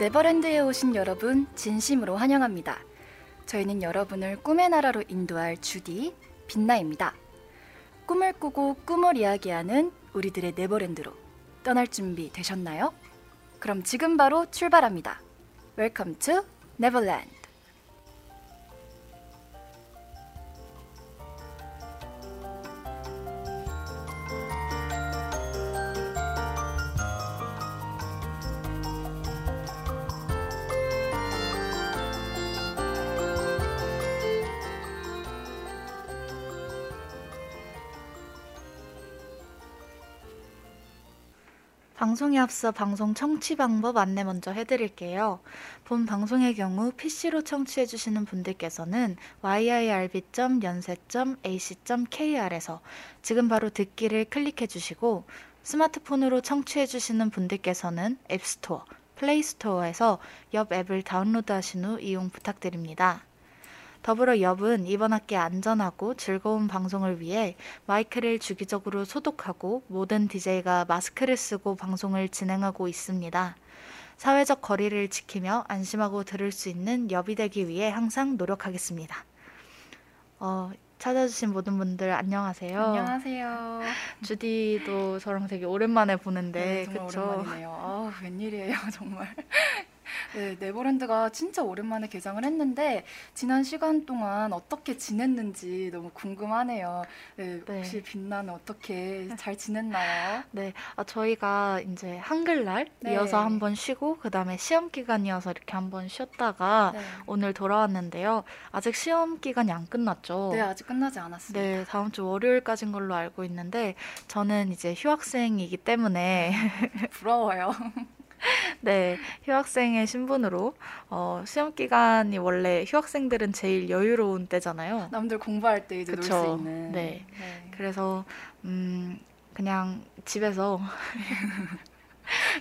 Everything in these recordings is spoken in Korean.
네버랜드에 오신 여러분 진심으로 환영합니다. 저희는 여러분을 꿈의 나라로 인도할 주디 빛나입니다. 꿈을 꾸고 꿈을 이야기하는 우리들의 네버랜드로 떠날 준비 되셨나요? 그럼 지금 바로 출발합니다. Welcome to Neverland. 방송에 앞서 방송 청취 방법 안내 먼저 해드릴게요. 본 방송의 경우 PC로 청취해주시는 분들께서는 yirb.연세.ac.kr에서 지금 바로 듣기를 클릭해주시고 스마트폰으로 청취해주시는 분들께서는 앱스토어, 플레이스토어에서 옆 앱을 다운로드하신 후 이용 부탁드립니다. 더불어 엽은 이번 학기 안전하고 즐거운 방송을 위해 마이크를 주기적으로 소독하고 모든 DJ가 마스크를 쓰고 방송을 진행하고 있습니다. 사회적 거리를 지키며 안심하고 들을 수 있는 엽이 되기 위해 항상 노력하겠습니다. 어, 찾아주신 모든 분들 안녕하세요. 안녕하세요. 주디도 저랑 되게 오랜만에 보는데 네, 정말 그쵸? 오랜만이네요. 아, 웬일이에요, 정말. 네, 네버랜드가 진짜 오랜만에 개장을 했는데 지난 시간 동안 어떻게 지냈는지 너무 궁금하네요. 네, 네. 혹시 빛나는 어떻게 잘 지냈나요? 네, 아, 저희가 이제 한글날 네. 이어서 한번 쉬고 그 다음에 시험 기간이어서 이렇게 한번 쉬었다가 네. 오늘 돌아왔는데요. 아직 시험 기간이 안 끝났죠. 네, 아직 끝나지 않았습니다. 네, 다음 주 월요일까지인 걸로 알고 있는데 저는 이제 휴학생이기 때문에 부러워요. 네, 휴학생의 신분으로 어, 시험 기간이 원래 휴학생들은 제일 여유로운 때잖아요. 남들 공부할 때 이제 놀 수. 있는. 네. 네. 그래서 음 그냥 집에서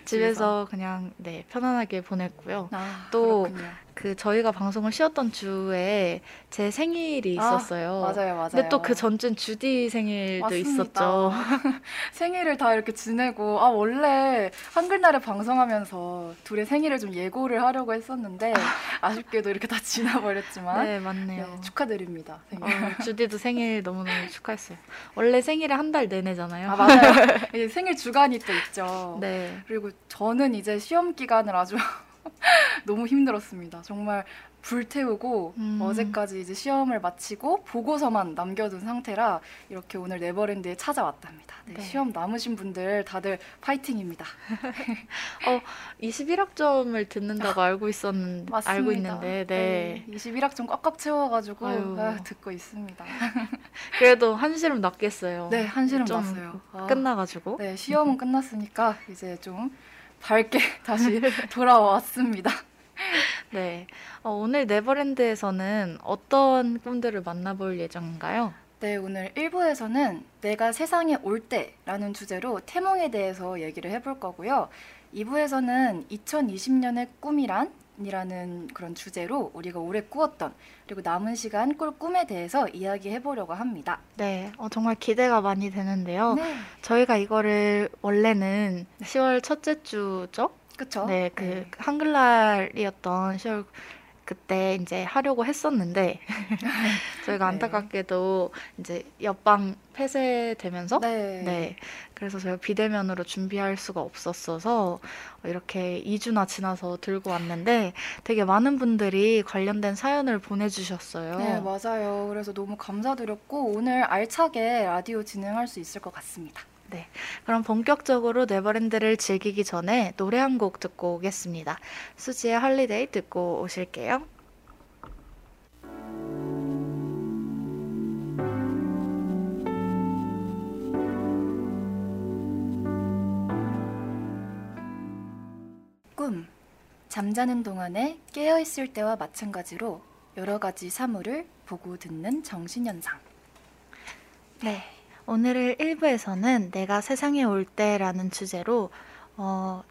집에서 그냥 네 편안하게 보냈고요. 아, 또 그렇군요. 그 저희가 방송을 쉬었던 주에 제 생일이 아, 있었어요. 맞아요, 맞아요. 근데 또 그 전주는 주디 생일도 맞습니다. 있었죠. 생일을 다 이렇게 지내고 아 원래 한글날에 방송하면서 둘의 생일을 좀 예고를 하려고 했었는데 아쉽게도 이렇게 다 지나버렸지만 네, 맞네요. 네, 축하드립니다. 생일. 어, 주디도 생일 너무너무 축하했어요. 원래 생일이 한 달 내내잖아요. 아 맞아요. 이 생일 주간이 또 있죠. 네. 그리고 저는 이제 시험 기간을 아주 너무 힘들었습니다. 정말 불태우고 음. 어제까지 이제 시험을 마치고 보고서만 남겨둔 상태라 이렇게 오늘 네버랜드에 찾아왔답니다. 네, 네. 시험 남으신 분들 다들 파이팅입니다. 21학점을 듣는다고 알고 있었는데 맞습니다. 알고 있는데 네. 21학점 꽉꽉 채워가지고 아유. 아, 듣고 있습니다. 그래도 한시름 났겠어요. 네, 한시름 좀 났어요. 아, 끝나가지고. 네, 시험은 끝났으니까 이제 좀 밝게 다시 돌아왔습니다. 네. 어, 오늘 네버랜드에서는 어떤 꿈들을 만나볼 예정인가요? 네, 오늘 1부에서는 내가 세상에 올 때라는 주제로 태몽에 대해서 얘기를 해볼 거고요. 2부에서는 2020년의 꿈이란? 이라는 그런 주제로 우리가 올해 꾸었던 그리고 남은 시간 꿀 꿈에 대해서 이야기해 보려고 합니다. 네. 어, 정말 기대가 많이 되는데요. 네, 저희가 이거를 원래는 10월 첫째 주죠? 그쵸? 네, 그 한글날이었던 10월 그때 이제 하려고 했었는데 저희가 네. 안타깝게도 이제 옆방 폐쇄되면서 네. 네. 그래서 저희가 비대면으로 준비할 수가 없었어서 이렇게 2주나 지나서 들고 왔는데 되게 많은 분들이 관련된 사연을 보내주셨어요. 네, 맞아요. 그래서 너무 감사드렸고 오늘 알차게 라디오 진행할 수 있을 것 같습니다. 그럼 본격적으로 네버랜드를 즐기기 전에 노래 한 곡 듣고 오겠습니다. 수지의 헐리데이 듣고 오실게요. 꿈. 잠자는 동안에 깨어 있을 때와 마찬가지로 여러 가지 사물을 보고 듣는 정신현상. 네. 오늘 1부에서는 내가 세상에 올 때라는 주제로 어,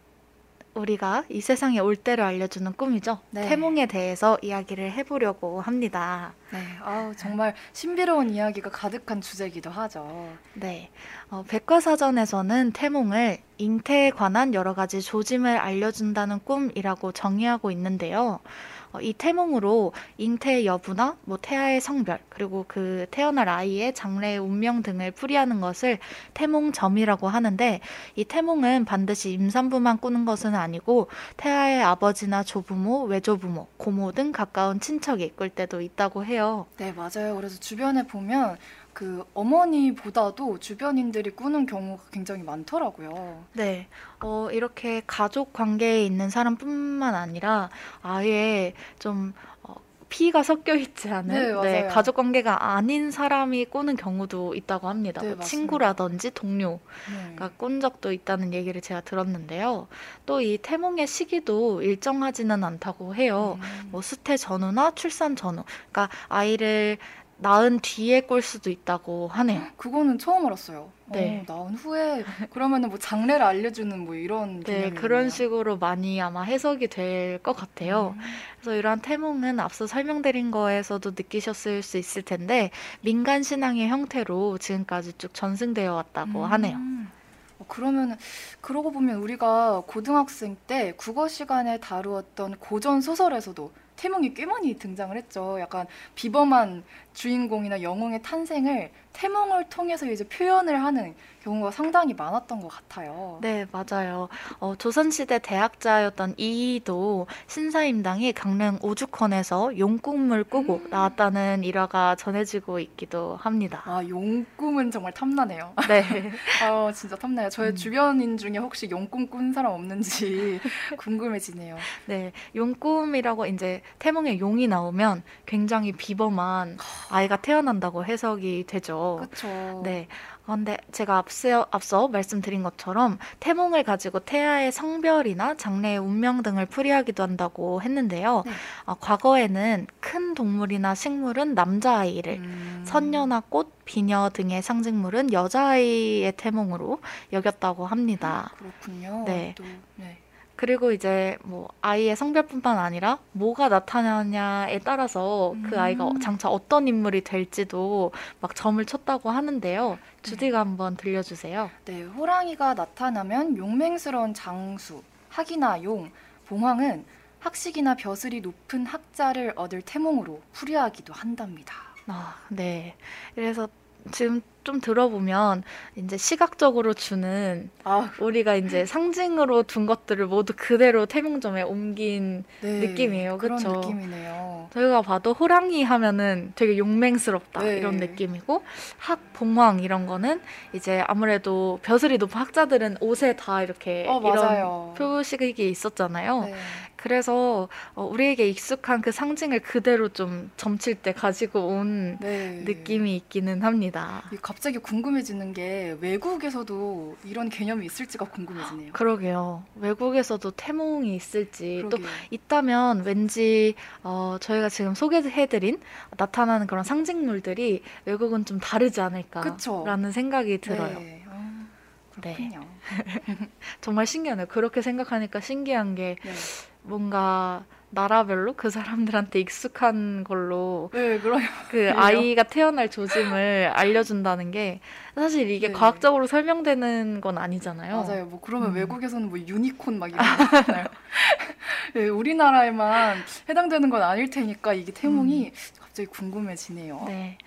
우리가 이 세상에 올 때를 알려주는 꿈이죠. 네. 태몽에 대해서 이야기를 해보려고 합니다. 네, 아우 정말 신비로운 이야기가 가득한 주제이기도 하죠. 네. 어, 백과사전에서는 태몽을 잉태에 관한 여러 가지 조짐을 알려준다는 꿈이라고 정의하고 있는데요. 어, 이 태몽으로 잉태의 여부나 뭐 태아의 성별 그리고 그 태어날 아이의 장래의 운명 등을 풀이하는 것을 태몽점이라고 하는데 이 태몽은 반드시 임산부만 꾸는 것은 아니고 태아의 아버지나 조부모, 외조부모, 고모 등 가까운 친척이 꿀 때도 있다고 해요. 네, 맞아요. 그래서 주변에 보면 그 어머니보다도 주변인들이 꾸는 경우가 굉장히 많더라고요. 네. 어, 이렇게 가족 관계에 있는 사람뿐만 아니라 아예 좀 어, 피가 섞여 있지 않은 네, 맞아요. 가족 관계가 아닌 사람이 꾸는 경우도 있다고 합니다. 네, 뭐. 친구라든지 동료가 네. 꾼 적도 있다는 얘기를 제가 들었는데요. 또 이 태몽의 시기도 일정하지는 않다고 해요. 음. 뭐 수태 전후나 출산 전후, 그러니까 아이를 낳은 뒤에 꿀 수도 있다고 하네요. 그거는 처음 알았어요. 네. 어, 나온 후에 그러면은 뭐 장래를 알려주는 뭐 이런 네. 그런 식으로 많이 아마 해석이 될 것 같아요. 음. 그래서 이러한 태몽은 앞서 설명드린 거에서도 느끼셨을 수 있을 텐데 민간 신앙의 형태로 지금까지 쭉 전승되어 왔다고 음. 하네요. 어, 그러면 그러고 보면 우리가 고등학생 때 국어 시간에 다루었던 고전 소설에서도 태몽이 꽤 많이 등장을 했죠. 약간 비범한 주인공이나 영웅의 탄생을 태몽을 통해서 이제 표현을 하는 경우가 상당히 많았던 것 같아요. 네, 맞아요. 어, 조선시대 대학자였던 이이도 신사임당이 강릉 오죽헌에서 용꿈을 꾸고 음. 나왔다는 일화가 전해지고 있기도 합니다. 아, 용꿈은 정말 탐나네요. 네. 아, 진짜 탐나요. 저의 음. 주변인 중에 혹시 용꿈 꾼 사람 없는지 궁금해지네요. 네, 용꿈이라고 이제 태몽에 용이 나오면 굉장히 비범한 아이가 태어난다고 해석이 되죠. 그렇죠. 네. 그런데 제가 앞서, 앞서 말씀드린 것처럼 태몽을 가지고 태아의 성별이나 장래의 운명 등을 풀이하기도 한다고 했는데요. 네. 아, 과거에는 큰 동물이나 식물은 남자아이를, 음. 선녀나 꽃, 비녀 등의 상징물은 여자아이의 태몽으로 여겼다고 합니다. 그렇군요. 네. 또, 네. 그리고 이제 뭐 아이의 성별뿐만 아니라 뭐가 나타나냐에 따라서 그 음. 아이가 장차 어떤 인물이 될지도 막 점을 쳤다고 하는데요. 주디가 한번 들려주세요. 네, 호랑이가 나타나면 용맹스러운 장수, 학이나 용, 봉황은 학식이나 벼슬이 높은 학자를 얻을 태몽으로 풀이하기도 한답니다. 아, 네. 그래서 지금 좀 들어보면 이제 시각적으로 주는 아, 우리가 이제 상징으로 둔 것들을 모두 그대로 태몽점에 옮긴 네. 느낌이에요. 그런 그쵸? 느낌이네요. 저희가 봐도 호랑이 하면은 되게 용맹스럽다 네. 이런 느낌이고 학 봉황 이런 거는 이제 아무래도 벼슬이 높은 학자들은 옷에 다 이렇게 어, 이런 맞아요. 표식이 있었잖아요. 네. 그래서 어, 우리에게 익숙한 그 상징을 그대로 좀 점칠 때 가지고 온 네. 느낌이 있기는 합니다. 이 갑자기 궁금해지는 게 외국에서도 이런 개념이 있을지가 궁금해지네요. 그러게요. 외국에서도 태몽이 있을지 또 그러게요. 있다면 왠지 어, 저희가 지금 소개해드린 나타나는 그런 상징물들이 외국은 좀 다르지 않을까라는. 생각이 들어요. 네. 아, 네. 그렇군요. 정말 신기하네요. 그렇게 생각하니까 신기한 게 네. 뭔가 나라별로 그 사람들한테 익숙한 걸로 네, 그래요. 그? 아이가 태어날 조짐을 알려준다는 게 사실 이게 네. 과학적으로 설명되는 건 아니잖아요. 맞아요. 뭐 그러면 음. 외국에서는 뭐 유니콘 막 이런 거 있잖아요. 네, 우리나라에만 해당되는 건 아닐 테니까 이게 태몽이 갑자기 궁금해지네요. 음. 네.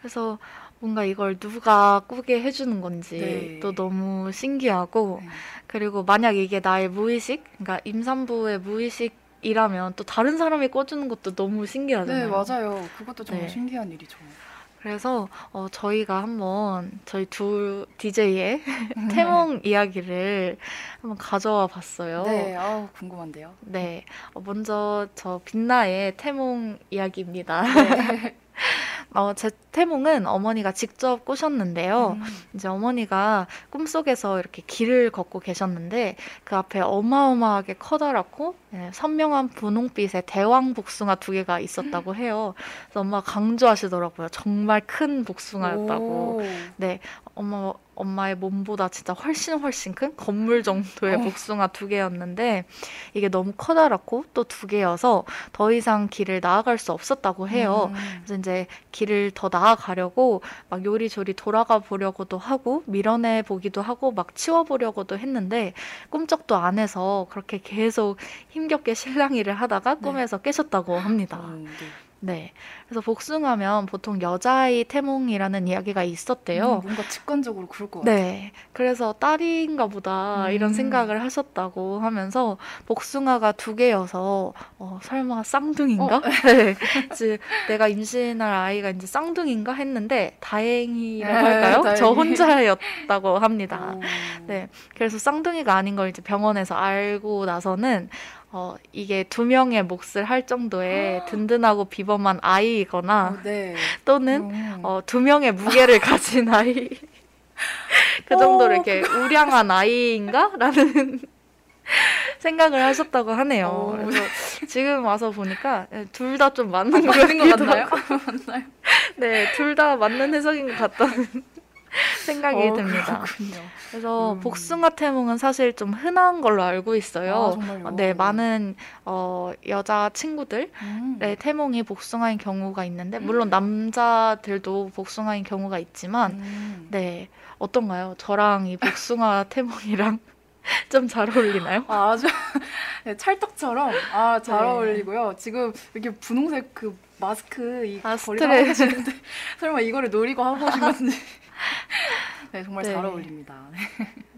그래서 뭔가 이걸 누가 꾸게 해주는 건지 네. 또 너무 신기하고 네. 그리고 만약 이게 나의 무의식, 그러니까 임산부의 무의식이라면 또 다른 사람이 꿔주는 것도 너무 네, 신기하잖아요. 맞아요. 그것도 정말 네. 신기한 일이죠. 그래서 어, 저희가 한번 저희 두 DJ의 태몽 이야기를 한번 가져와 봤어요. 네, 아우 궁금한데요. 네. 어, 먼저 저 빛나의 태몽 이야기입니다. 네. 어, 제 태몽은 어머니가 직접 꾸셨는데요. 음, 이제 어머니가 꿈속에서 이렇게 길을 걷고 계셨는데 그 앞에 어마어마하게 커다랗고 예, 선명한 분홍빛의 대왕 복숭아 두 개가 있었다고 해요. 그래서 엄마가 강조하시더라고요. 정말 큰 복숭아였다고. 오. 네, 엄마 엄마의 몸보다 진짜 훨씬 훨씬 큰 건물 정도의 어. 복숭아 두 개였는데 이게 너무 커다랗고 또 두 개여서 더 이상 길을 나아갈 수 없었다고 해요. 음. 그래서 이제 길을 더 나아가려고 막 요리조리 돌아가 보려고도 하고 밀어내 보기도 하고 막 치워 보려고도 했는데 꿈쩍도 안 해서 그렇게 계속 힘겹게 실랑이를 하다가 네. 꿈에서 깨셨다고 합니다. 음, 네. 네. 그래서 복숭아면 보통 여자아이 태몽이라는 이야기가 있었대요. 음, 뭔가 직관적으로 그럴 것 같아요. 네. 그래서 딸인가 보다 이런 음. 생각을 하셨다고 하면서 복숭아가 두 개여서 어, 설마 쌍둥이인가? 어? 네. 이제 내가 임신할 아이가 이제 쌍둥이인가 했는데 다행이라고 네, 할까요? 다행히. 저 혼자였다고 합니다. 오. 네. 그래서 쌍둥이가 아닌 걸 이제 병원에서 알고 나서는 어, 이게 두 명의 몫을 할 정도의 든든하고 비범한 아이이거나 어, 네. 또는 음. 어, 두 명의 무게를 가진 아이. 그 정도로 어, 이렇게 우량한 아이인가? 라는 생각을 하셨다고 하네요. 어. 그래서 지금 와서 보니까 둘 다 좀 맞는 것 맞는 맞나요? 하고. 맞나요? 네, 둘 다 맞는 해석인 것 같다는 생각이 어, 듭니다. 그렇군요. 그래서 음. 복숭아 태몽은 사실 좀 흔한 걸로 알고 있어요. 아? 어, 네, 많은 어, 여자 친구들의 음. 태몽이 복숭아인 경우가 있는데 물론 남자들도 복숭아인 경우가 있지만 음. 네 어떤가요? 저랑 이 복숭아 태몽이랑 좀잘 어울리나요? 아, 아주 네, 찰떡처럼 아, 잘 네. 어울리고요. 지금 이렇게 분홍색 그 마스크 이 아, 거리가. 하시는데 설마 이거를 노리고 하고 오신 건지. 네, 정말 네. 잘 어울립니다. 네.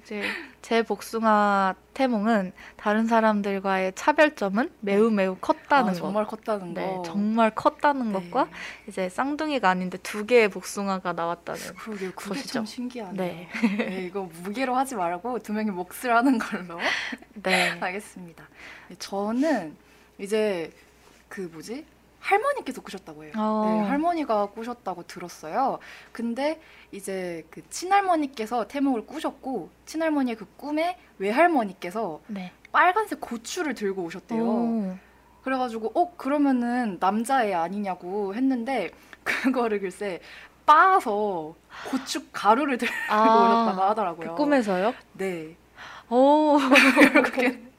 이제 제 복숭아 태몽은 다른 사람들과의 차별점은 매우 매우 컸다는 아, 거. 정말 컸다는 네, 거. 정말 컸다는 네. 것과 이제 쌍둥이가 아닌데 두 개의 복숭아가 나왔다는. 그러게요. 그게 것이죠. 참 신기하네요. 네. 네, 이거 무게로 하지 말고 두 명이 몫을 하는 걸로 네. 알겠습니다. 네, 저는 이제 그 뭐지? 할머니께서 꾸셨다고 해요. 어. 네, 할머니가 꾸셨다고 들었어요. 근데 이제 그 친할머니께서 태몽을 꾸셨고 친할머니의 그 꿈에 외할머니께서 네. 빨간색 고추를 들고 오셨대요. 오. 그래가지고 어 그러면은 남자애 아니냐고 했는데 그거를 글쎄 빻아서 고추 가루를 들고 오셨다고 하더라고요. 그 꿈에서요? 네. 오. 그렇게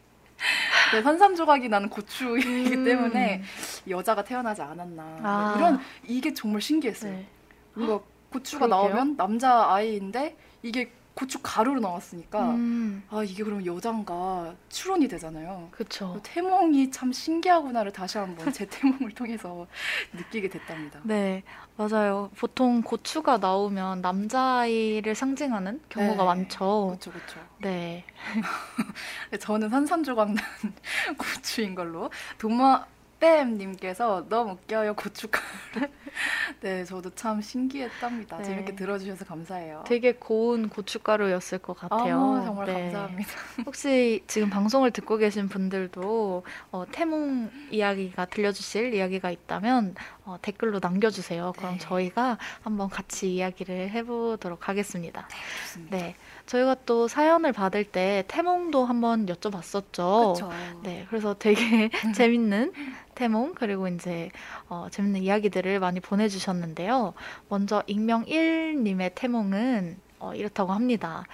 네, 산산조각이 나는 고추이기 음. 때문에 여자가 태어나지 않았나 아. 이런 이게 정말 신기했어요. 네. 뭔가 고추가 그러게요. 나오면 남자 아이인데 이게 고추 가루로 나왔으니까 음. 아 이게 그럼 여잔가 추론이 되잖아요. 그쵸. 태몽이 참 신기하구나를 다시 한번 제 태몽을 통해서 느끼게 됐답니다. 네, 맞아요. 보통 고추가 나오면 남자아이를 상징하는 경우가 네. 많죠. 그렇죠, 그렇죠. 네. 저는 산산조각 난 고추인 걸로 도마 뺨님께서 너무 웃겨요 고춧가루. 네, 저도 참 신기했답니다. 네. 재밌게 들어주셔서 감사해요. 되게 고운 고춧가루였을 것 같아요. 아, 정말 네. 감사합니다. 혹시 지금 방송을 듣고 계신 분들도 어, 태몽 이야기가 들려주실 이야기가 있다면 어, 댓글로 남겨주세요. 그럼 네. 저희가 한번 같이 이야기를 해보도록 하겠습니다. 좋습니다. 네, 저희가 또 사연을 받을 때 태몽도 한번 여쭤봤었죠. 그렇죠. 네, 그래서 되게 재밌는 태몽 그리고 이제 어, 재밌는 이야기들을 많이 보내주셨는데요. 먼저 익명 1님의 태몽은 어, 이렇다고 합니다.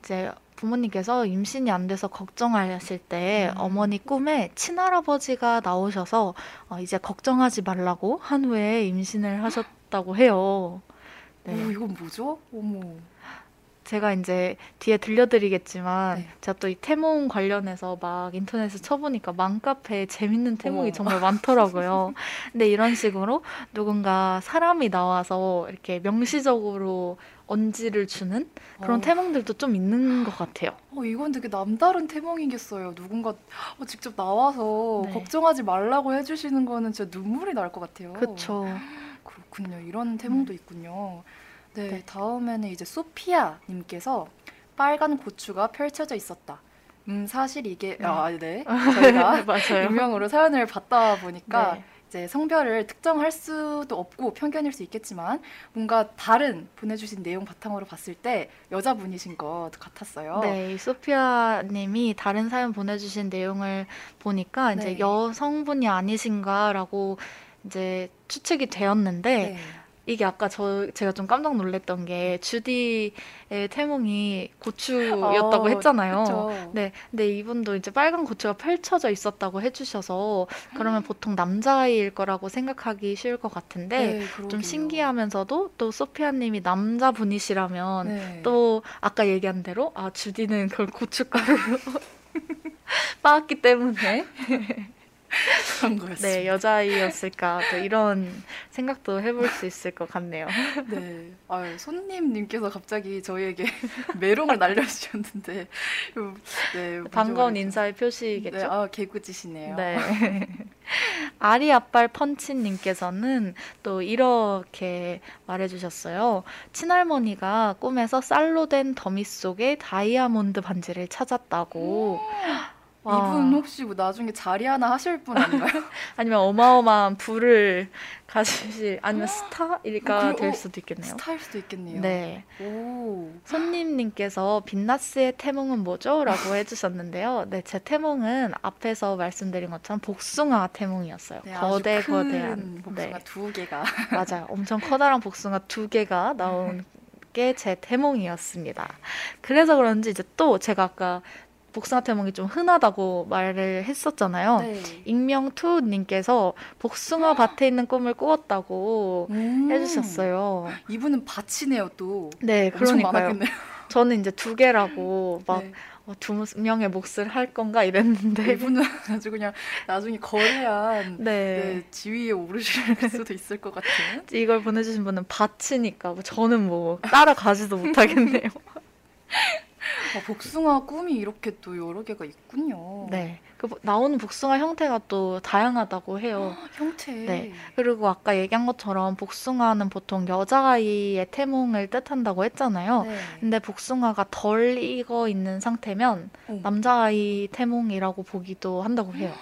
이제 부모님께서 임신이 안 돼서 걱정하실 때 음. 어머니 꿈에 친할아버지가 나오셔서 어, 이제 걱정하지 말라고 한 후에 임신을 하셨다고 해요. 네. 오, 이건 뭐죠? 어머. 제가 이제 뒤에 들려드리겠지만 네. 제가 또 이 태몽 관련해서 막 인터넷에 쳐보니까 맘카페에 재밌는 태몽이 어머. 정말 많더라고요. 근데 이런 식으로 누군가 사람이 나와서 이렇게 명시적으로 언지를 주는 그런 어. 태몽들도 좀 있는 것 같아요. 어, 이건 되게 남다른 태몽이겠어요. 누군가 어, 직접 나와서 네. 걱정하지 말라고 해주시는 거는 진짜 눈물이 날 것 같아요. 그쵸. 그렇군요. 이런 태몽도 있군요. 네, 네. 다음에는 이제 소피아 님께서 빨간 고추가 펼쳐져 있었다. 음, 사실 이게 네. 아, 네. 저희가. 익명으로 사연을 받다 보니까 네. 이제 성별을 특정할 수도 없고 편견일 수 있겠지만 뭔가 다른 보내주신 내용 바탕으로 봤을 때 여자분이신 것 같았어요. 네, 이 소피아님이 다른 사연 보내주신 내용을 보니까 이제 네. 여성분이 아니신가라고 이제 추측이 되었는데 네. 이게 아까 저 제가 좀 깜짝 놀랐던 게 주디의 태몽이 고추였다고 어, 했잖아요. 그쵸. 네, 근데 이분도 이제 빨간 고추가 펼쳐져 있었다고 해주셔서 그러면 보통 남자아이일 거라고 생각하기 쉬울 것 같은데 네, 좀. 신기하면서도 또 소피아님이 남자분이시라면 네. 또 아까 얘기한 대로 아 주디는 그걸 고춧가루로 빻았기 때문에 그런 거였어요. 네 여자아이였을까 또 이런 생각도 해볼 수 있을 것 같네요. 네. 아, 손님님께서 갑자기 저희에게 메롱을 날려주셨는데, 요- 네. 반가운 인사의 네, 표시겠죠? 아, 개구지시네요. 네. 아리 아빨 펀치님께서는 또 이렇게 말해주셨어요. 친할머니가 꿈에서 쌀로 된 더미 속에 다이아몬드 반지를 찾았다고. 와. 이분 혹시 뭐 나중에 자리 하나 하실 분 아닌가요? 아니면 어마어마한 부를 가지실 아니면 스타일가 그- 될 어, 수도 있겠네요. 스타일 수도 있겠네요. 네. 오. 손님님께서 빛나스의 태몽은 뭐죠? 라고 해주셨는데요. 네, 제 태몽은 앞에서 말씀드린 것처럼 복숭아 태몽이었어요. 네, 거대 아주 큰 거대한. 복숭아 네, 두 개가. 맞아요. 엄청 커다란 복숭아 두 개가 나온 게제 태몽이었습니다. 그래서 그런지 이제 또 제가 아까 복숭아 태몽이 좀 흔하다고 말을 했었잖아요. 네. 익명투님께서 복숭아 밭에 있는 꿈을 꾸었다고 음. 해주셨어요. 이분은 밭이네요 또. 네, 그러니까요. 저는 이제 두 개라고 막 네. 어, 두 명의 몫을 할 건가 이랬는데 이분은 아주 그냥 나중에 거대한 네. 네, 지위에 오르실 수도 있을 것 같은. 이걸 보내주신 분은 밭이니까 뭐 저는 뭐 따라가지도 못하겠네요. 아, 복숭아 꿈이 이렇게 또 여러 개가 있군요. 네, 그 보- 나오는 복숭아 형태가 또 다양하다고 해요. 형태. 네. 그리고 아까 얘기한 것처럼 복숭아는 보통 여자아이의 태몽을 뜻한다고 했잖아요. 네. 근데 복숭아가 덜 익어 있는 상태면 어. 남자아이 태몽이라고 보기도 한다고 해요.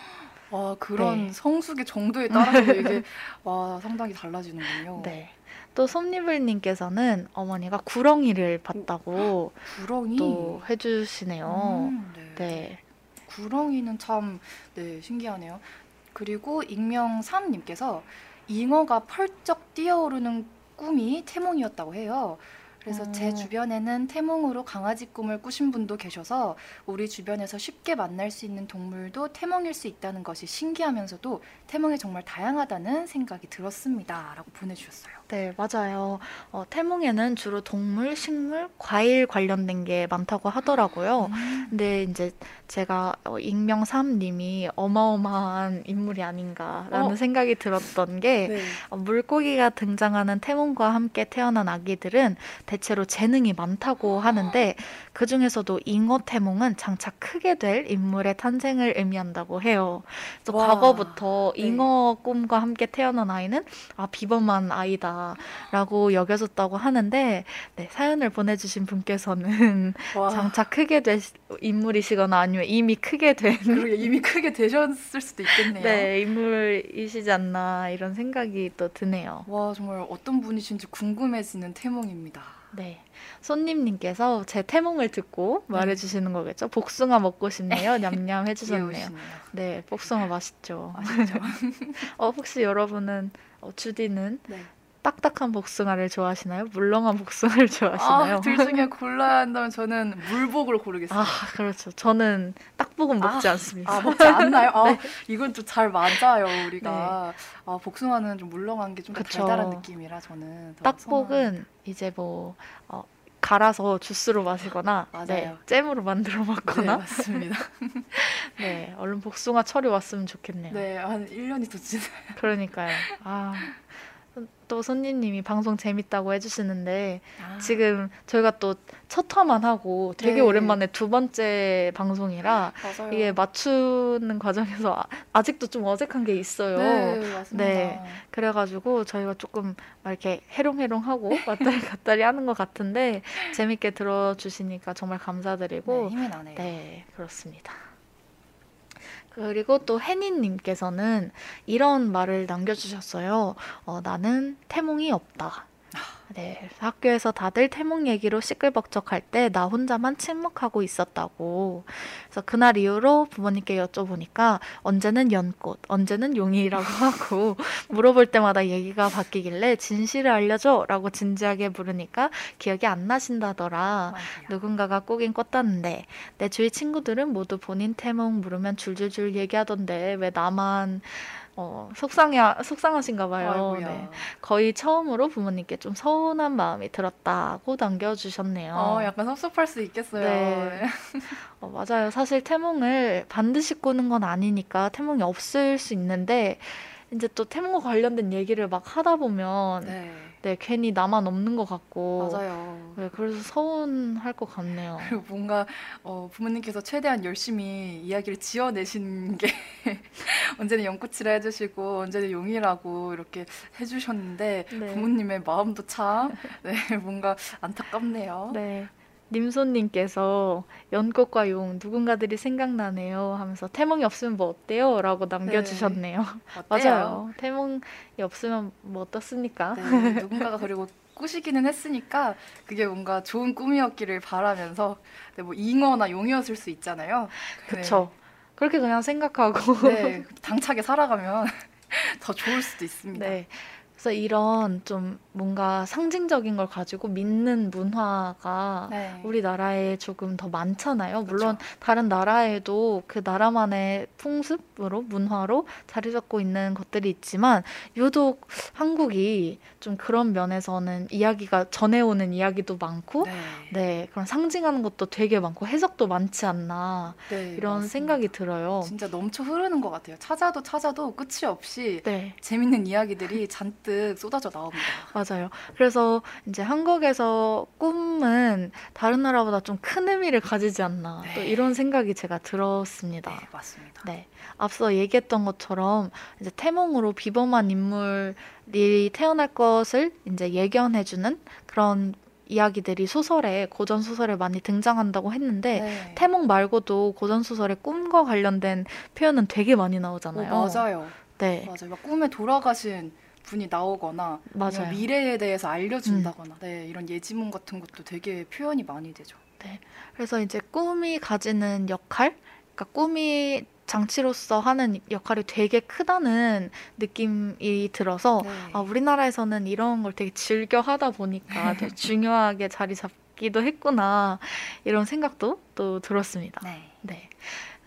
와 그런 네. 성숙의 정도에 따라서 이게 와 상당히 달라지는군요. 네. 또 솜니블님께서는 어머니가 구렁이를 봤다고 구렁이. 또 해주시네요. 음, 네. 네. 구렁이는 참 네, 신기하네요. 그리고 익명 3님께서 잉어가 펄쩍 뛰어오르는 꿈이 태몽이었다고 해요. 그래서 어. 제 주변에는 태몽으로 강아지 꿈을 꾸신 분도 계셔서 우리 주변에서 쉽게 만날 수 있는 동물도 태몽일 수 있다는 것이 신기하면서도 태몽이 정말 다양하다는 생각이 들었습니다. 라고 보내주셨어요. 네, 맞아요. 어, 태몽에는 주로 동물, 식물, 과일 관련된 게 많다고 하더라고요. 음. 근데 이제 제가 어, 익명 삼님이 어마어마한 인물이 아닌가라는 어. 생각이 들었던 게 네. 어, 물고기가 등장하는 태몽과 함께 태어난 아기들은 대체로 재능이 많다고 하는데 그 중에서도 잉어 태몽은 장차 크게 될 인물의 탄생을 의미한다고 해요. 그래서 와. 과거부터 네. 잉어 꿈과 함께 태어난 아이는 아 비범한 아이다 라고 여겨졌다고 하는데 네, 사연을 보내주신 분께서는 와. 장차 크게 될 인물이시거나 아니면 이미 크게 된 그러게 이미 크게 되셨을 수도 있겠네요. 네, 인물이시지 않나 이런 생각이 또 드네요. 와 정말 어떤 분이신지 궁금해지는 태몽입니다. 네. 손님님께서 제 태몽을 듣고 네. 말해주시는 거겠죠? 복숭아 먹고 싶네요. 냠냠 해주셨네요. 네, 복숭아 맛있죠. 아시죠? 어, 혹시 여러분은, 어, 주디는 네. 딱딱한 복숭아를 좋아하시나요? 물렁한 복숭아를 좋아하시나요? 아, 둘 중에 골라야 한다면 저는 물복을 고르겠습니다. 아, 그렇죠. 저는 딱복은 먹지 않습니다. 아, 먹지 않나요? 아, 네. 이건 좀 잘 맞아요, 우리가. 아, 복숭아는 좀 물렁한 게 좀. 달달한 느낌이라 저는 더 딱복은 이제 뭐, 어, 갈아서 주스로 마시거나. 네, 잼으로 만들어 선호하는- 네, 먹거나, 맞습니다. 네, 얼른 복숭아 철이 왔으면 좋겠네요. 네, 한 1년이 더 지나요. 그러니까요. 아, 또 손님님이 방송 재밌다고 해주시는데 아, 지금 저희가 또 첫 화만 하고 되게 네. 오랜만에 두 번째 방송이라 맞아요. 이게 맞추는 과정에서 아- 아직도 좀 어색한 게 있어요. 네, 맞습니다. 네. 그래가지고 저희가 조금 막 이렇게 해롱해롱하고 왔다리 갔다리 하는 것 같은데 재밌게 들어주시니까 정말 네, 감사드리고 힘이 나네요. 네, 그렇습니다. 그리고 또 혜니님께서는 이런 말을 남겨주셨어요. 어, 나는 태몽이 없다. 네, 학교에서 다들 태몽 얘기로 시끌벅적할 때 나 혼자만 침묵하고 있었다고. 그래서 그날 이후로 부모님께 여쭤보니까 언제는 연꽃, 언제는 용이라고 하고 물어볼 때마다 얘기가 바뀌길래 진실을 알려줘라고 진지하게 물으니까 기억이 안 나신다더라. 맞아요. 누군가가 꾸긴 꿨다는데 내 주위 친구들은 모두 본인 태몽 물으면 줄줄줄 얘기하던데 왜 나만 어, 속상해 속상하신가 봐요. 네. 거의 처음으로 부모님께 좀 서운한 마음이 들었다고 남겨주셨네요. 어, 약간 섭섭할 수 있겠어요. 네. 어, 맞아요. 사실 태몽을 반드시 꾸는 건 아니니까 태몽이 없을 수 있는데 이제 또 태몽과 관련된 얘기를 막 하다 보면 네, 네. 괜히 나만 없는 것 같고 맞아요. 네, 그래서 서운할 것 같네요. 그리고 뭔가 어, 부모님께서 최대한 열심히 이야기를 지어내신 게 언제는 연꽃이라 해주시고 언제는 용이라고 이렇게 해주셨는데 네. 부모님의 마음도 참 네, 뭔가 안타깝네요. 네. 님손님께서 연꽃과 용 누군가들이 생각나네요 하면서 태몽이 없으면 뭐 어때요? 라고 남겨주셨네요. 어때요? 맞아요. 태몽이 없으면 뭐 어떻습니까? 네, 누군가가 그리고 꾸시기는 했으니까 그게 뭔가 좋은 꿈이었기를 바라면서 네, 뭐 잉어나 용이었을 수 있잖아요. 그쵸. 그렇게 그냥 생각하고. 네, 네, 당차게 살아가면 더 좋을 수도 있습니다. 네. 그래서 이런 좀 뭔가 상징적인 걸 가지고 믿는 문화가 네. 우리나라에 조금 더 많잖아요. 물론 그렇죠. 다른 나라에도 그 나라만의 풍습으로 문화로 자리 잡고 있는 것들이 있지만 유독 한국이 좀 그런 면에서는 이야기가 전해오는 이야기도 많고 네. 네, 그런 상징하는 것도 되게 많고 해석도 많지 않나 네, 이런 맞습니다. 생각이 들어요. 진짜 넘쳐 흐르는 것 같아요. 찾아도 찾아도 끝이 없이 네. 재밌는 이야기들이 잔뜩 쏟아져 나옵니다. 맞아요. 그래서 이제 한국에서 꿈은 다른 나라보다 좀 큰 의미를 가지지 않나 또 네. 이런 생각이 제가 들었습니다. 네, 맞습니다. 네. 앞서 얘기했던 것처럼 이제 태몽으로 비범한 인물이 태어날 것을 이제 예견해주는 그런 이야기들이 소설에 고전 소설에 많이 등장한다고 했는데 네. 태몽 말고도 고전 소설에 꿈과 관련된 표현은 되게 많이 어, 나오잖아요. 맞아요. 네, 맞아요. 막 꿈에 돌아가신 분이 나오거나 맞아요. 음. 미래에 대해서 알려준다거나 네, 이런 예지몽 같은 것도 되게 표현이 많이 되죠. 그래서 이제 꿈이 가지는 역할, 그러니까 꿈이 장치로서 하는 역할이 되게 크다는 느낌이 들어서 네. 아, 우리나라에서는 이런 걸 되게 즐겨 하다 보니까 더 중요하게 자리 잡기도 했구나 이런 생각도 또 들었습니다. 네. 네.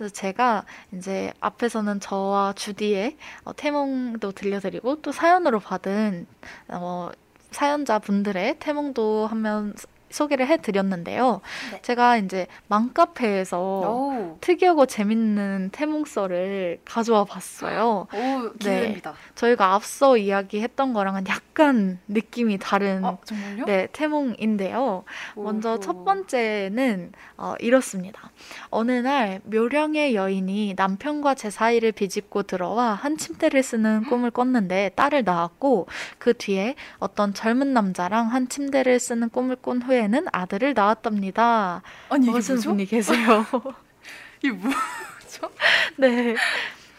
그래서 제가 이제 앞에서는 저와 주디의 어, 태몽도 들려드리고 또 사연으로 받은 어, 사연자 분들의 태몽도 한번 소개를 해드렸는데요. 네. 제가 이제 맘카페에서 오, 특이하고 재밌는 태몽서를 가져와 봤어요. 오 기대됩니다. 저희가 앞서 이야기했던 거랑은 약간 느낌이 다른 아? 네, 태몽인데요. 먼저 오호. 첫 번째는 어, 이렇습니다. 어느 날 묘령의 여인이 남편과 제 사이를 비집고 들어와 한 침대를 쓰는 꿈을 꿨는데 딸을 낳았고 그 뒤에 어떤 젊은 남자랑 한 침대를 쓰는 꿈을 꾼 후 에는 아들을 낳았답니다. 아니 이게 무슨? 분이 계세요? 이게 뭐죠? 네.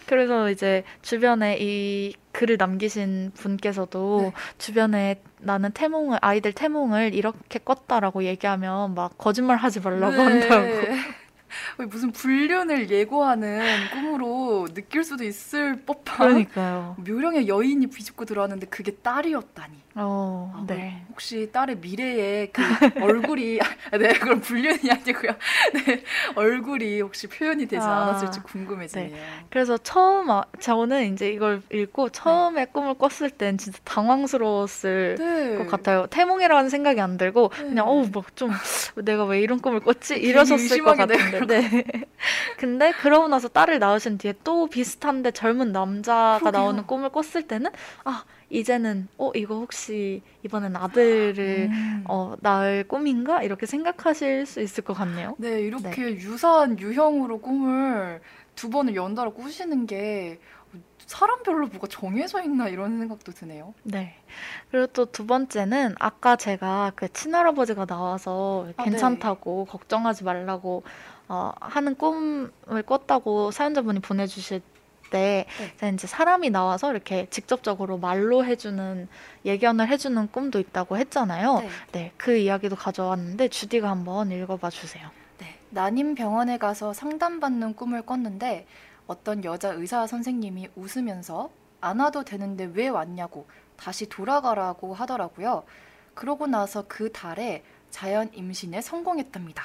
그래서 이제 주변에 이 글을 남기신 분께서도 네. 주변에 나는 태몽을 아이들 태몽을 이렇게 꿨다라고 얘기하면 막 거짓말 하지 말라고 한다고. 왜 무슨 불륜을 예고하는 꿈으로 느낄 수도 있을 법한 그러니까요. 묘령의 여인이 비집고 들어왔는데 그게 딸이었다니. 어, 아, 네. 혹시 딸의 미래의 그 얼굴이 아, 네 그럼 불륜이 아니고요. 네 얼굴이 혹시 표현이 되지 아, 않았을지 궁금해지네요. 그래서 처음 아, 저는 이제 이걸 읽고 처음에 꿈을 꿨을 땐 진짜 당황스러웠을 네. 것 같아요. 태몽이라는 생각이 안 들고 그냥 네. 어우 막 좀 내가 왜 이런 꿈을 꿨지 이러셨을 것 같은데. 네. 근데 그러고 나서 딸을 낳으신 뒤에 또 비슷한데 젊은 남자가 그러게요. 나오는 꿈을 꿨을 때는 아 이제는 어 이거 혹시 이번엔 아들을 음. 어 낳을 꿈인가 이렇게 생각하실 수 있을 것 같네요. 네 이렇게 유사한 유형으로 꿈을 두 번을 연달아 꾸시는 게 사람별로 뭐가 정해져 있나 이런 생각도 드네요. 네. 그리고 또 두 번째는 아까 제가 그 친할아버지가 나와서 아, 괜찮다고 걱정하지 말라고 어, 하는 꿈을 꿨다고 사연자분이 보내주셨 때 네. 이제 사람이 나와서 이렇게 직접적으로 말로 해주는 예견을 해주는 꿈도 있다고 했잖아요. 네. 네, 그 이야기도 가져왔는데 주디가 한번 읽어봐 주세요. 네, 난임 병원에 가서 상담받는 꿈을 꿨는데 어떤 여자 의사 선생님이 웃으면서 안 와도 되는데 왜 왔냐고 다시 돌아가라고 하더라고요. 그러고 나서 그 달에 자연 임신에 성공했답니다.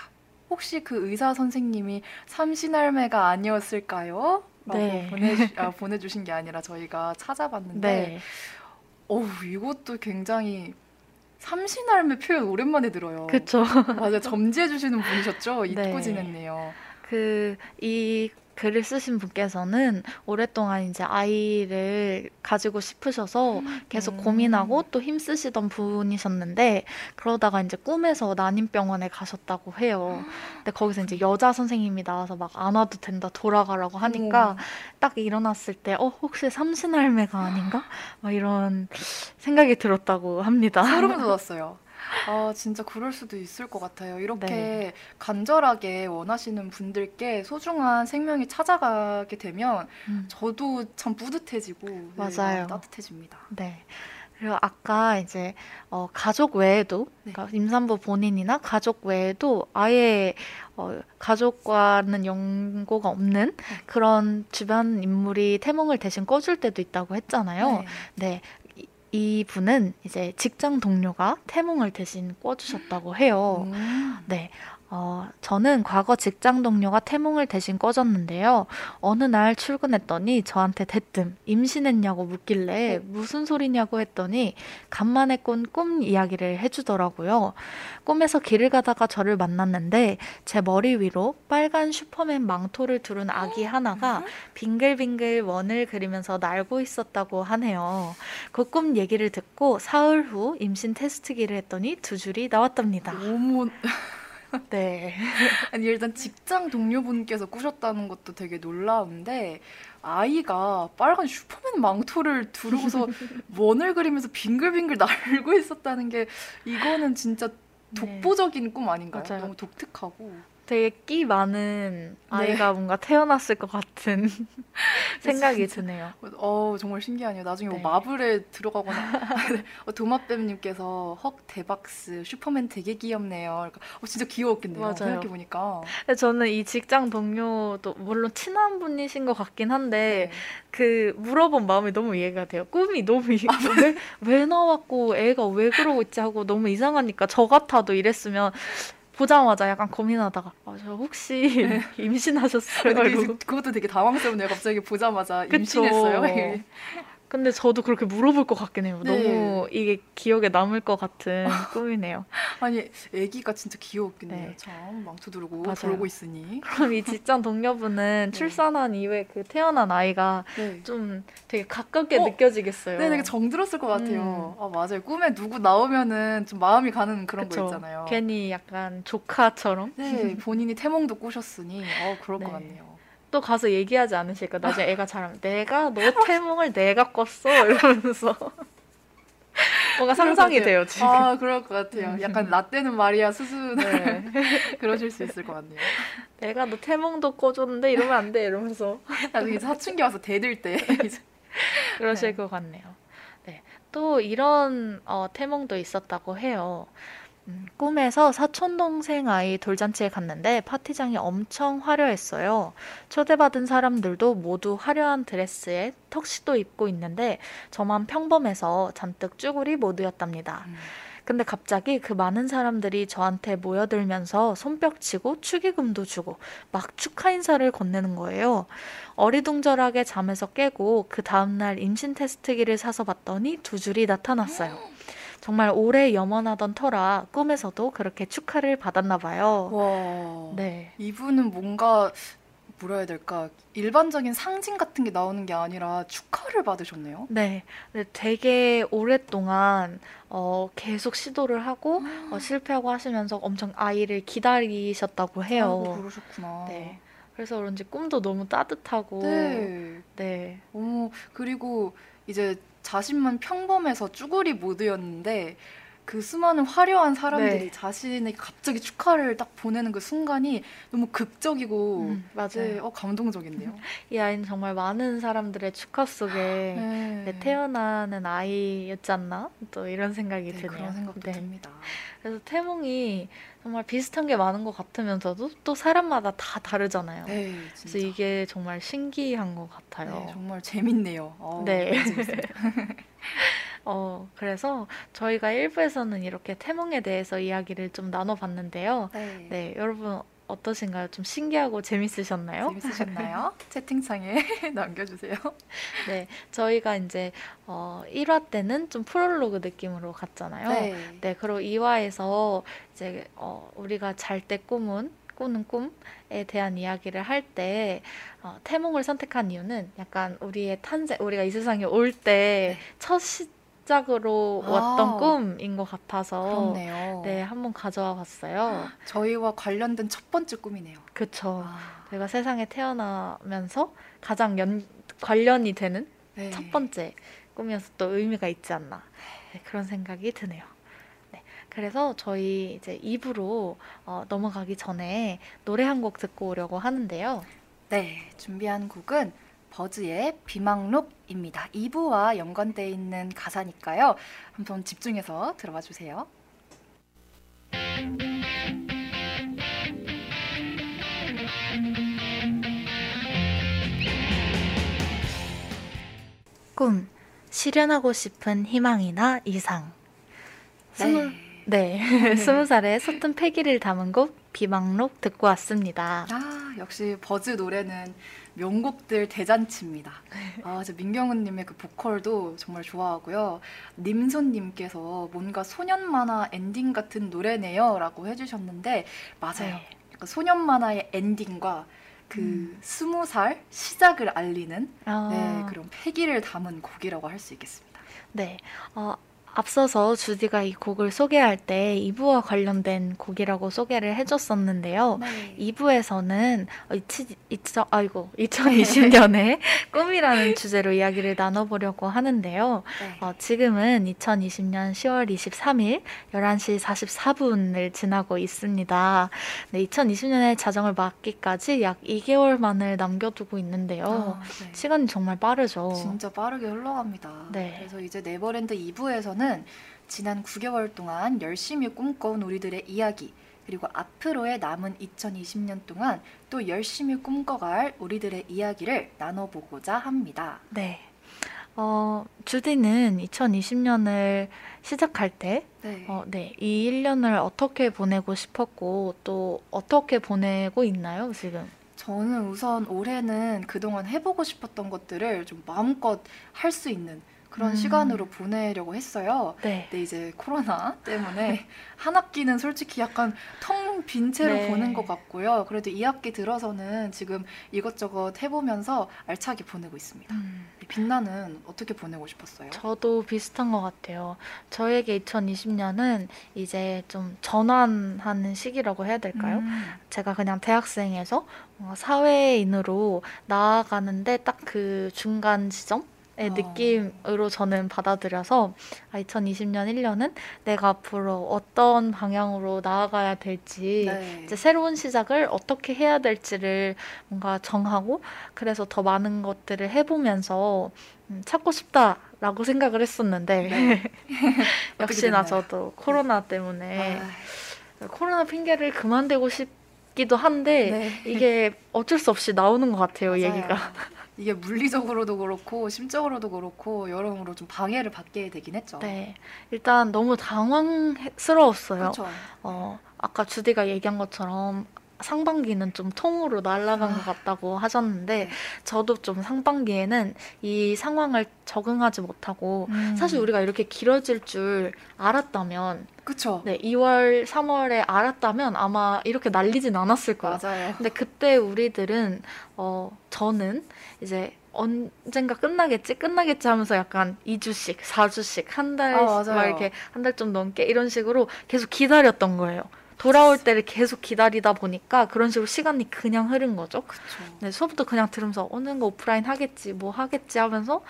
혹시 그 의사 선생님이 삼신할매가 아니었을까요? 네. 보내주, 아, 보내주신 게 아니라 저희가 찾아봤는데 네, 어우 이것도 굉장히 삼신할매 표현 오랜만에 들어요. 그쵸. 맞아요. 점지해 주시는 분이셨죠? 잊고 네. 지냈네요. 그, 이 글을 쓰신 분께서는 오랫동안 이제 아이를 가지고 싶으셔서 계속 음. 고민하고 또 힘쓰시던 분이셨는데 그러다가 이제 꿈에서 난임병원에 가셨다고 해요. 근데 거기서 이제 여자 선생님이 나와서 막 안 와도 된다 돌아가라고 하니까 어머. 딱 일어났을 때 어, 혹시 삼신할매가 아닌가? 막 이런 생각이 들었다고 합니다. 소름 돋았어요. 아, 진짜 그럴 수도 있을 것 같아요. 이렇게 네. 간절하게 원하시는 분들께 소중한 생명이 찾아가게 되면 음. 저도 참 뿌듯해지고 네, 맞아요. 마음이 따뜻해집니다. 네. 그리고 아까 이제 어, 가족 외에도 네. 그러니까 임산부 본인이나 가족 외에도 아예 어, 가족과는 연고가 없는 네. 그런 주변 인물이 태몽을 대신 꿔줄 때도 있다고 했잖아요. 네. 네. 이- 이 분은 이제 직장 동료가 태몽을 대신 꿔주셨다고 해요. 음. 네. 어, 저는 과거 직장 동료가 태몽을 대신 꿔줬는데요. 어느 날 출근했더니 저한테 대뜸 임신했냐고 묻길래 무슨 소리냐고 했더니 간만에 꾼 꿈 이야기를 해주더라고요. 꿈에서 길을 가다가 저를 만났는데 제 머리 위로 빨간 슈퍼맨 망토를 두른 아기 하나가 빙글빙글 원을 그리면서 날고 있었다고 하네요. 그 꿈 얘기를 듣고 사흘 후 임신 테스트기를 했더니 두 줄이 나왔답니다. 너무 네. 아니 일단 직장 동료분께서 꾸셨다는 것도 되게 놀라운데 아이가 빨간 슈퍼맨 망토를 두르고서 원을 그리면서 빙글빙글 날고 있었다는 게 이거는 진짜 독보적인 꿈 아닌가요? 네. 맞아요. 너무 독특하고 되게 끼 많은 네. 아이가 뭔가 태어났을 것 같은 생각이. 드네요. 어 정말 신기하네요. 나중에 뭐 네. 마블에 들어가거나 어, 도마뱀님께서 헉 대박스 슈퍼맨 되게 귀엽네요. 그러니까 어, 진짜 귀여웠겠네요. 맞아요. 생각해 보니까. 저는 이 직장 동료도 물론 친한 분이신 것 같긴 한데 그 물어본 마음이 너무 이해가 돼요. 꿈이 너무 이- 아, 왜, 왜 나왔고 애가 왜 그러고 있지 하고 너무 이상하니까 저 같아도 이랬으면 보자마자 약간 고민하다가 아, 저 혹시 임신하셨어요? 이러고. 그- 그것도 되게 당황스럽네요. 갑자기 보자마자. 임신했어요. 근데 저도 그렇게 물어볼 것 같긴 해요. 네. 너무 이게 기억에 남을 것 같은 꿈이네요. 아니 애기가 진짜 귀여웠겠네요. 네. 참 망토 두르고 맞아요. 돌고 있으니. 그럼 이 직장 동료분은 네. 출산한 이후에 그 태어난 아이가 네. 좀 되게 가깝게 어? 느껴지겠어요. 네, 되게 정들었을 것 같아요. 아 맞아요. 꿈에 누구 나오면은 좀 마음이 가는 그런 그쵸. 거 있잖아요. 괜히 약간 조카처럼 네, 본인이 태몽도 꾸셨으니 어 그럴 것 네. 같네요. 또 가서 얘기하지 않으실까? 나중에 애가 자라면 내가 너 태몽을 내가 꿨어 이러면서 뭔가 상상이 돼요 지금. 아 그럴 것 같아요. 음. 약간 라떼는 마리아 수준 네. 그러실 수 있을 것 같네요. 내가 너 태몽도 꿔줬는데 이러면 안 돼 이러면서 나중에 사춘기 와서 대들 때 그러실 네. 것 같네요. 네. 또 이런 어, 태몽도 있었다고 해요. 음, 꿈에서 사촌 동생 아이 돌잔치에 갔는데 파티장이 엄청 화려했어요. 초대받은 사람들도 모두 화려한 드레스에 턱시도 입고 있는데 저만 평범해서 잔뜩 쭈구리 모드였답니다. 음. 근데 갑자기 그 많은 사람들이 저한테 모여들면서 손뼉치고 축의금도 주고 막 축하 인사를 건네는 거예요. 어리둥절하게 잠에서 깨고 그 다음날 임신 테스트기를 사서 봤더니 두 줄이 나타났어요. 정말 오래 염원하던 터라 꿈에서도 그렇게 축하를 받았나 봐요. 와. 네. 이분은 뭔가 뭐라 해야 될까 일반적인 상징 같은 게 나오는 게 아니라 축하를 받으셨네요. 네. 근데 되게 오랫동안 어, 계속 시도를 하고 어, 실패하고 하시면서 엄청 아이를 기다리셨다고 해요. 아이고, 그러셨구나. 네. 그래서 그런지 꿈도 너무 따뜻하고 네. 네. 어머, 그리고 이제 자신만 평범해서 쭈구리 모드였는데 그 수많은 화려한 사람들이 네. 자신의 갑자기 축하를 딱 보내는 그 순간이 너무 극적이고 음, 맞아요. 네, 어, 감동적인데요. 이 아이는 정말 많은 사람들의 축하 속에 네. 네, 태어나는 아이였지 않나? 또 이런 생각이 네, 드네요. 그런 생각도 네. 듭니다. 그래서 태몽이 정말 비슷한 게 많은 것 같으면서도 또 사람마다 다 다르잖아요. 네, 그래서. 이게 정말 신기한 것 같아요. 네, 정말 재밌네요. 어, 네. 어, 그래서 저희가 1부에서는 이렇게 태몽에 대해서 이야기를 좀 나눠봤는데요. 네. 네, 여러분 어떠신가요? 좀 신기하고 재밌으셨나요? 재밌으셨나요? 채팅창에 남겨주세요. 네, 저희가 이제 어, 1화 때는 좀 프롤로그 느낌으로 갔잖아요. 네. 네, 그리고 2화에서 이제 어, 우리가 잘 때 꿈은 꾸는 꿈에 대한 이야기를 할때 어, 태몽을 선택한 이유는 약간 우리의 탄생, 우리가 이 세상에 올 때첫 시작으로 아. 왔던 꿈인 것 같아서 그렇네요. 네, 한번 가져와 봤어요. 저희와 관련된 첫 번째 꿈이네요. 그쵸. 아, 제가 세상에 태어나면서 가장 연, 관련이 되는 네. 첫 번째 꿈이어서 또 의미가 있지 않나 네, 그런 생각이 드네요. 네, 그래서 저희 이제 2부로 어, 넘어가기 전에 노래 한 곡 듣고 오려고 하는데요. 네, 준비한 곡은 버즈의 비망록입니다. 2부와 연관되어 있는 가사니까요. 한번 집중해서 들어봐 주세요. 꿈 실현하고 싶은 희망이나 이상. 스물 네, 스무 살의 서툰 패기를 담은 곡 비망록 듣고 왔습니다. 아, 역시 버즈 노래는 명곡들 대잔치입니다. 아, 저 민경훈님의 그 보컬도 정말 좋아하고요. 님손님께서 뭔가 소년 만화 엔딩 같은 노래네요라고 해주셨는데 맞아요. 네. 약간 소년 만화의 엔딩과 그 음. 스무 살 시작을 알리는 아, 네, 그런 패기를 담은 곡이라고 할 수 있겠습니다. 네. 어, 앞서서 주디가 이 곡을 소개할 때 2부와 관련된 곡이라고 소개를 해줬었는데요. 네. 2부에서는 어, 이치, 이천, 아이고, 2020년에 꿈이라는 주제로 이야기를 나눠보려고 하는데요. 네. 어, 지금은 2020년 10월 23일 11시 44분을 지나고 있습니다. 네, 2020년의 자정을 맞기까지 약 2개월만을 남겨두고 있는데요. 아, 네. 시간이 정말 빠르죠. 진짜 빠르게 흘러갑니다. 네. 그래서 이제 네버랜드 2부에서는 지난 9개월 동안 열심히 꿈꿔온 우리들의 이야기, 그리고 앞으로의 남은 2020년 동안 또 열심히 꿈꿔갈 우리들의 이야기를 나눠보고자 합니다. 네. 어, 주디는 2020년을 시작할 때, 네. 어, 네, 이 1년을 어떻게 보내고 싶었고, 또 어떻게 보내고 있나요, 지금? 저는 우선 올해는 그동안 해보고 싶었던 것들을 좀 마음껏 할 수 있는 그런 음. 시간으로 보내려고 했어요. 네. 근데 이제 코로나 때문에 한 학기는 솔직히 약간 텅 빈 채로 네. 보낸 것 같고요. 그래도 이 학기 들어서는 지금 이것저것 해보면서 알차게 보내고 있습니다. 음, 빛나는 어떻게 보내고 싶었어요? 저도 비슷한 것 같아요. 저에게 2020년은 이제 좀 전환하는 시기라고 해야 될까요? 음, 제가 그냥 대학생에서 어, 사회인으로 나아가는데 딱 그 중간 지점 의 어. 느낌으로 저는 받아들여서 아, 2020년 1년은 내가 앞으로 어떤 방향으로 나아가야 될지 네. 이제 새로운 시작을 어떻게 해야 될지를 뭔가 정하고 그래서 더 많은 것들을 해보면서 음, 찾고 싶다라고 생각을 했었는데 네. 역시나? 저도 코로나 때문에 아, 코로나 핑계를 그만대고 싶기도 한데 네. 이게 어쩔 수 없이 나오는 것 같아요, 맞아요. 얘기가. 이게 물리적으로도 그렇고 심적으로도 그렇고 여러모로 좀 방해를 받게 되긴 했죠. 네. 일단 너무 당황스러웠어요. 그렇죠. 어, 아까 주디가 얘기한 것처럼 상반기는 좀 통으로 날아간 아. 것 같다고 하셨는데 네. 저도 좀 상반기에는 이 상황을 적응하지 못하고 음. 사실 우리가 이렇게 길어질 줄 알았다면 그쵸. 네, 2월, 3월에 알았다면 아마 이렇게 날리진 않았을 거예요. 맞아요. 근데 그때 우리들은 어 저는 이제 언젠가 끝나겠지 끝나겠지 하면서 약간 2주씩 4주씩 한달 아, 막. 이렇게 한 달 좀 넘게 이런 식으로 계속 기다렸던 거예요. 돌아올 때를 계속 기다리다 보니까 그런 식으로 시간이 그냥 흐른 거죠. 그쵸. 네, 수업도 그냥 들으면서 언젠가 오프라인 하겠지 뭐 하겠지 하면서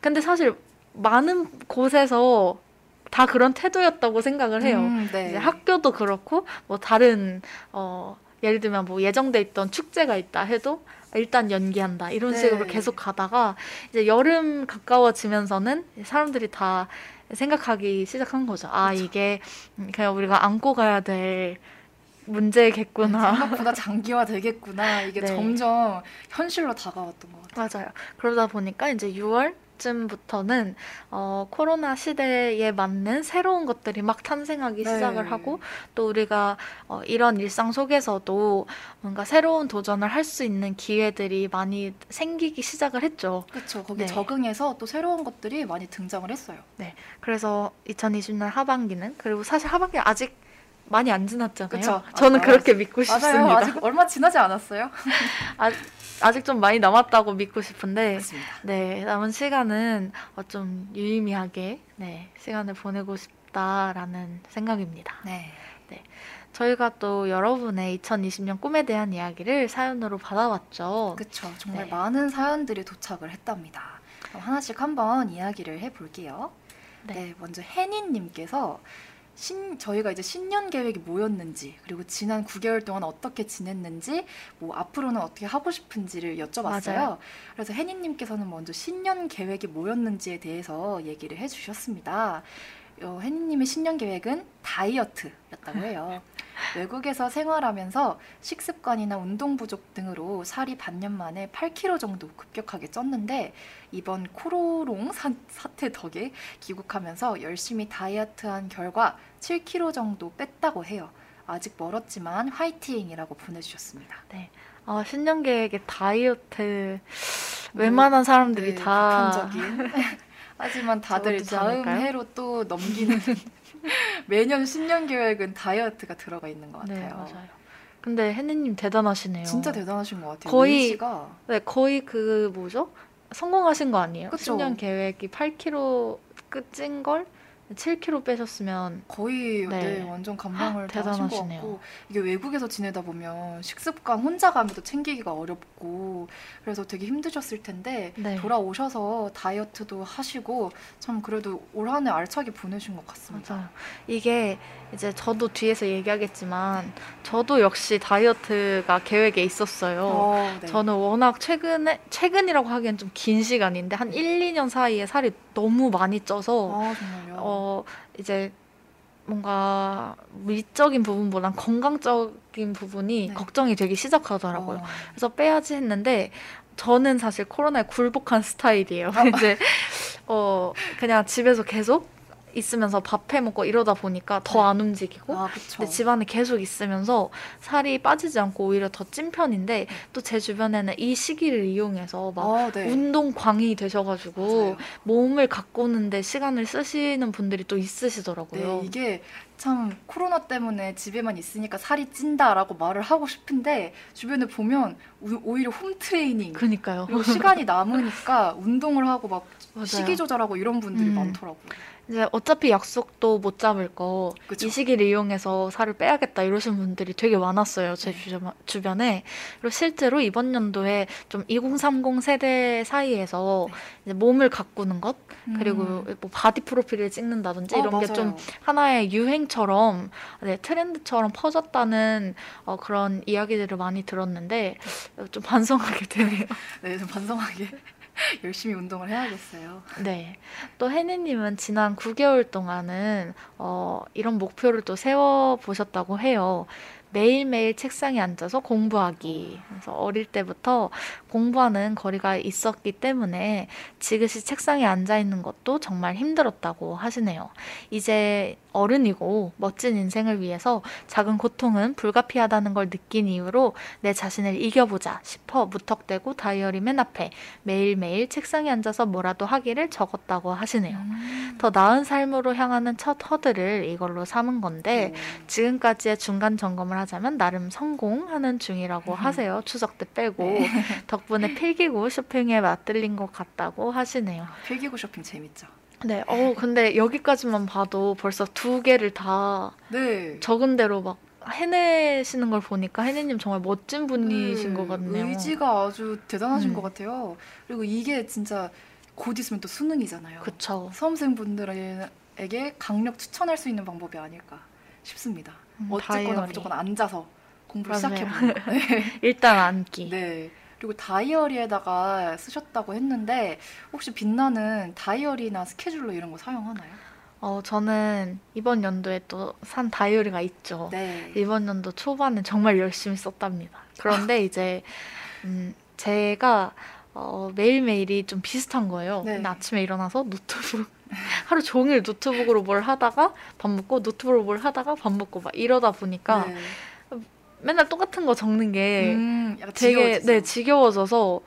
근데 사실 많은 곳에서 다 그런 태도였다고 생각을 해요. 음, 네. 이제 학교도 그렇고 뭐 다른 어 예를 들면 뭐 예정돼 있던 축제가 있다 해도 일단 연기한다 이런 네. 식으로 계속 가다가 이제 여름 가까워지면서는 사람들이 다 생각하기 시작한 거죠. 아 그쵸. 이게 음, 그냥 우리가 안고 가야 될 문제겠구나. 생각보다 장기화 되겠구나. 이게 네. 점점 현실로 다가왔던 것 같아요. 맞아요. 그러다 보니까 이제 6월 쯤부터는 어, 코로나 시대에 맞는 새로운 것들이 막 탄생하기 네. 시작을 하고 또 우리가 어, 이런 일상 속에서도 뭔가 새로운 도전을 할 수 있는 기회들이 많이 생기기 시작을 했죠. 그렇죠. 거기 네. 적응해서 또 새로운 것들이 많이 등장을 했어요. 그래서 2020년 하반기는 그리고 사실 하반기 아직 많이 안 지났잖아요. 그쵸. 저는 아직 그렇게 믿고 맞아요. 싶습니다. 아직 얼마 지나지 않았어요? 아 직 좀 많이 남았다고 믿고 싶은데 맞습니다. 네, 남은 시간은 어, 좀 유의미하게 네, 시간을 보내고 싶다라는 생각입니다. 네. 저희가 또 여러분의 2020년 꿈에 대한 이야기를 사연으로 받아왔죠. 그렇죠. 정말 네. 많은 사연들이 도착을 했답니다. 그럼 하나씩 한번 이야기를 해볼게요. 네. 네, 먼저 혜니님께서 신, 저희가 이제 신년 계획이 뭐였는지 그리고 지난 9개월 동안 어떻게 지냈는지 뭐 앞으로는 어떻게 하고 싶은지를 여쭤봤어요. 맞아요. 그래서 혜니님께서는 먼저 신년 계획이 뭐였는지에 대해서 얘기를 해주셨습니다. 어, 혜니님의 신년 계획은 다이어트였다고 해요. 외국에서 생활하면서 식습관이나 운동 부족 등으로 살이 반년 만에 8kg 정도 급격하게 쪘는데 이번 코로롱 사, 사태 덕에 귀국하면서 열심히 다이어트한 결과 7kg 정도 뺐다고 해요. 아직 멀었지만 화이팅이라고 보내주셨습니다. 어, 신년 계획에 다이어트 웬만한 사람들이 네, 다. 하지만 다들 다음 않을까요? 해로 또 넘기는 매년 신년 계획은 다이어트가 들어가 있는 것 네, 같아요. 맞아요. 근데 혜니님 대단하시네요. 진짜 대단하신 것 같아요. 거의- 의지가 네, 거의 그 뭐죠? 성공하신 거 아니에요? 그쵸. 신년 계획이 8kg 끝인 걸 7kg 빼셨으면 거의 네. 네, 완전 감당을 헉, 다 하신 것. 같고 이게 외국에서 지내다 보면 식습관 혼자 가면도 챙기기가 어렵고 그래서 되게 힘드셨을 텐데 네. 돌아오셔서 다이어트도 하시고 참 그래도 올 한 해 알차게 보내신 것 같습니다. 맞아요. 이게 이제 저도 뒤에서 얘기하겠지만 저도 역시 다이어트가 계획에 있었어요. 어, 네. 저는 워낙 최근에 최근이라고 하기엔 좀 긴 시간인데 한 1, 2년 사이에 살이 너무 많이 쪄서 아. 어 이제 뭔가 미적인 부분보단 건강적인 부분이 네. 걱정이 되기 시작하더라고요. 어. 그래서 빼야지 했는데 저는 사실 코로나에 굴복한 스타일이에요. 아. 이제 어 그냥 집에서 계속 있으면서 밥해 먹고 이러다 보니까 더 안 움직이고 아. 근데 집안에 계속 있으면서 살이 빠지지 않고 오히려 더 찐 편인데 또 제 주변에는 이 시기를 이용해서 막 아, 네. 운동 광이 되셔가지고 맞아요. 몸을 가꾸는데 시간을 쓰시는 분들이 또 있으시더라고요. 네, 이게 참 코로나 때문에 집에만 있으니까 살이 찐다라고 말을 하고 싶은데 주변에 보면 우- 오히려 홈 트레이닝 그니까요. 그리고 시간이 남으니까 운동을 하고 막 맞아요. 식이 조절하고 이런 분들이 음. 많더라고요. 이제 어차피 약속도 못 잡을 거 이. 시기를 이용해서 살을 빼야겠다 이러신 분들이 되게 많았어요 제 네. 주변, 주변에 그리고 실제로 이번 연도에 좀 2030 세대 사이에서 네. 몸을 가꾸는 것 그리고 음. 뭐 바디 프로필을 찍는다든지 어, 이런 게. 좀 하나의 유행처럼 네, 트렌드처럼 퍼졌다는 어, 그런 이야기들을 많이 들었는데 어, 좀 반성하게 되네요. 네, 좀 반성하게 열심히 운동을 해야겠어요. 네. 또 혜니님은 지난 9개월 동안은 어, 이런 목표를 또 세워 보셨다고 해요. 매일매일 책상에 앉아서 공부하기. 그래서 어릴 때부터 공부하는 거리가 있었기 때문에 지그시 책상에 앉아 있는 것도 정말 힘들었다고 하시네요. 이제 어른이고 멋진 인생을 위해서 작은 고통은 불가피하다는 걸 느낀 이후로 내 자신을 이겨보자 싶어 무턱대고 다이어리 맨 앞에 매일매일 책상에 앉아서 뭐라도 하기를 적었다고 하시네요. 음. 더 나은 삶으로 향하는 첫 허들을 이걸로 삼은 건데 오. 지금까지의 중간 점검을 하자면 나름 성공하는 중이라고 음. 하세요. 추석 때 빼고 네. 덕분에 필기구 쇼핑에 맛들린 것 같다고 하시네요. 필기구 쇼핑 재밌죠. 네, 어 근데 여기까지만 봐도 벌써 두 개를 다 네. 적은 대로 막 해내시는 걸 보니까 혜니님 정말 멋진 분이신 네, 것 같네요. 의지가 아주 대단하신 음. 것 같아요. 그리고 이게 진짜 곧 있으면 또 수능이잖아요. 그쵸. 수험생분들에게는 학생에게 강력 추천할 수 있는 방법이 아닐까 싶습니다. 음, 어쨌거나 다이어리. 무조건 앉아서 공부를. 시작해보는 거. 네. 일단 앉기. 네. 그리고 다이어리에다가 쓰셨다고 했는데 혹시 빛나는 다이어리나 스케줄러 이런 거 사용하나요? 어, 저는 이번 연도에 또 산 다이어리가 있죠. 네. 이번 연도 초반에 정말 열심히 썼답니다. 그런데 이제 음, 제가 어, 매일매일이 좀 비슷한 거예요. 네. 아침에 일어나서 노트북 하루 종일 노트북으로 뭘 하다가 밥 먹고 노트북으로 뭘 하다가 밥 먹고 막 이러다 보니까 네. 맨날 똑같은 거 적는 게 음, 되게 지겨워지죠? 네 지겨워져서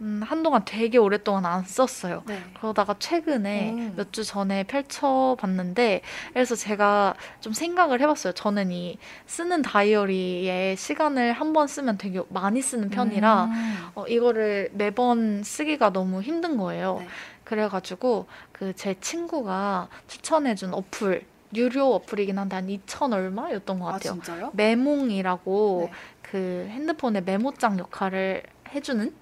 음, 한동안 되게 오랫동안 안 썼어요. 네. 그러다가 최근에 음. 몇주 전에 펼쳐봤는데 그래서 제가 좀 생각을 해봤어요. 저는 이 쓰는 다이어리에 시간을 한 번 쓰면 되게 많이 쓰는 편이라 음. 어, 이거를 매번 쓰기가 너무 힘든 거예요. 네. 그래가지고 그 제 친구가 추천해준 어플 유료 어플이긴 한데 한 2천 얼마였던 것아 같아요. 진짜요? 메몽이라고 네. 그 핸드폰의 메모장 역할을 해주는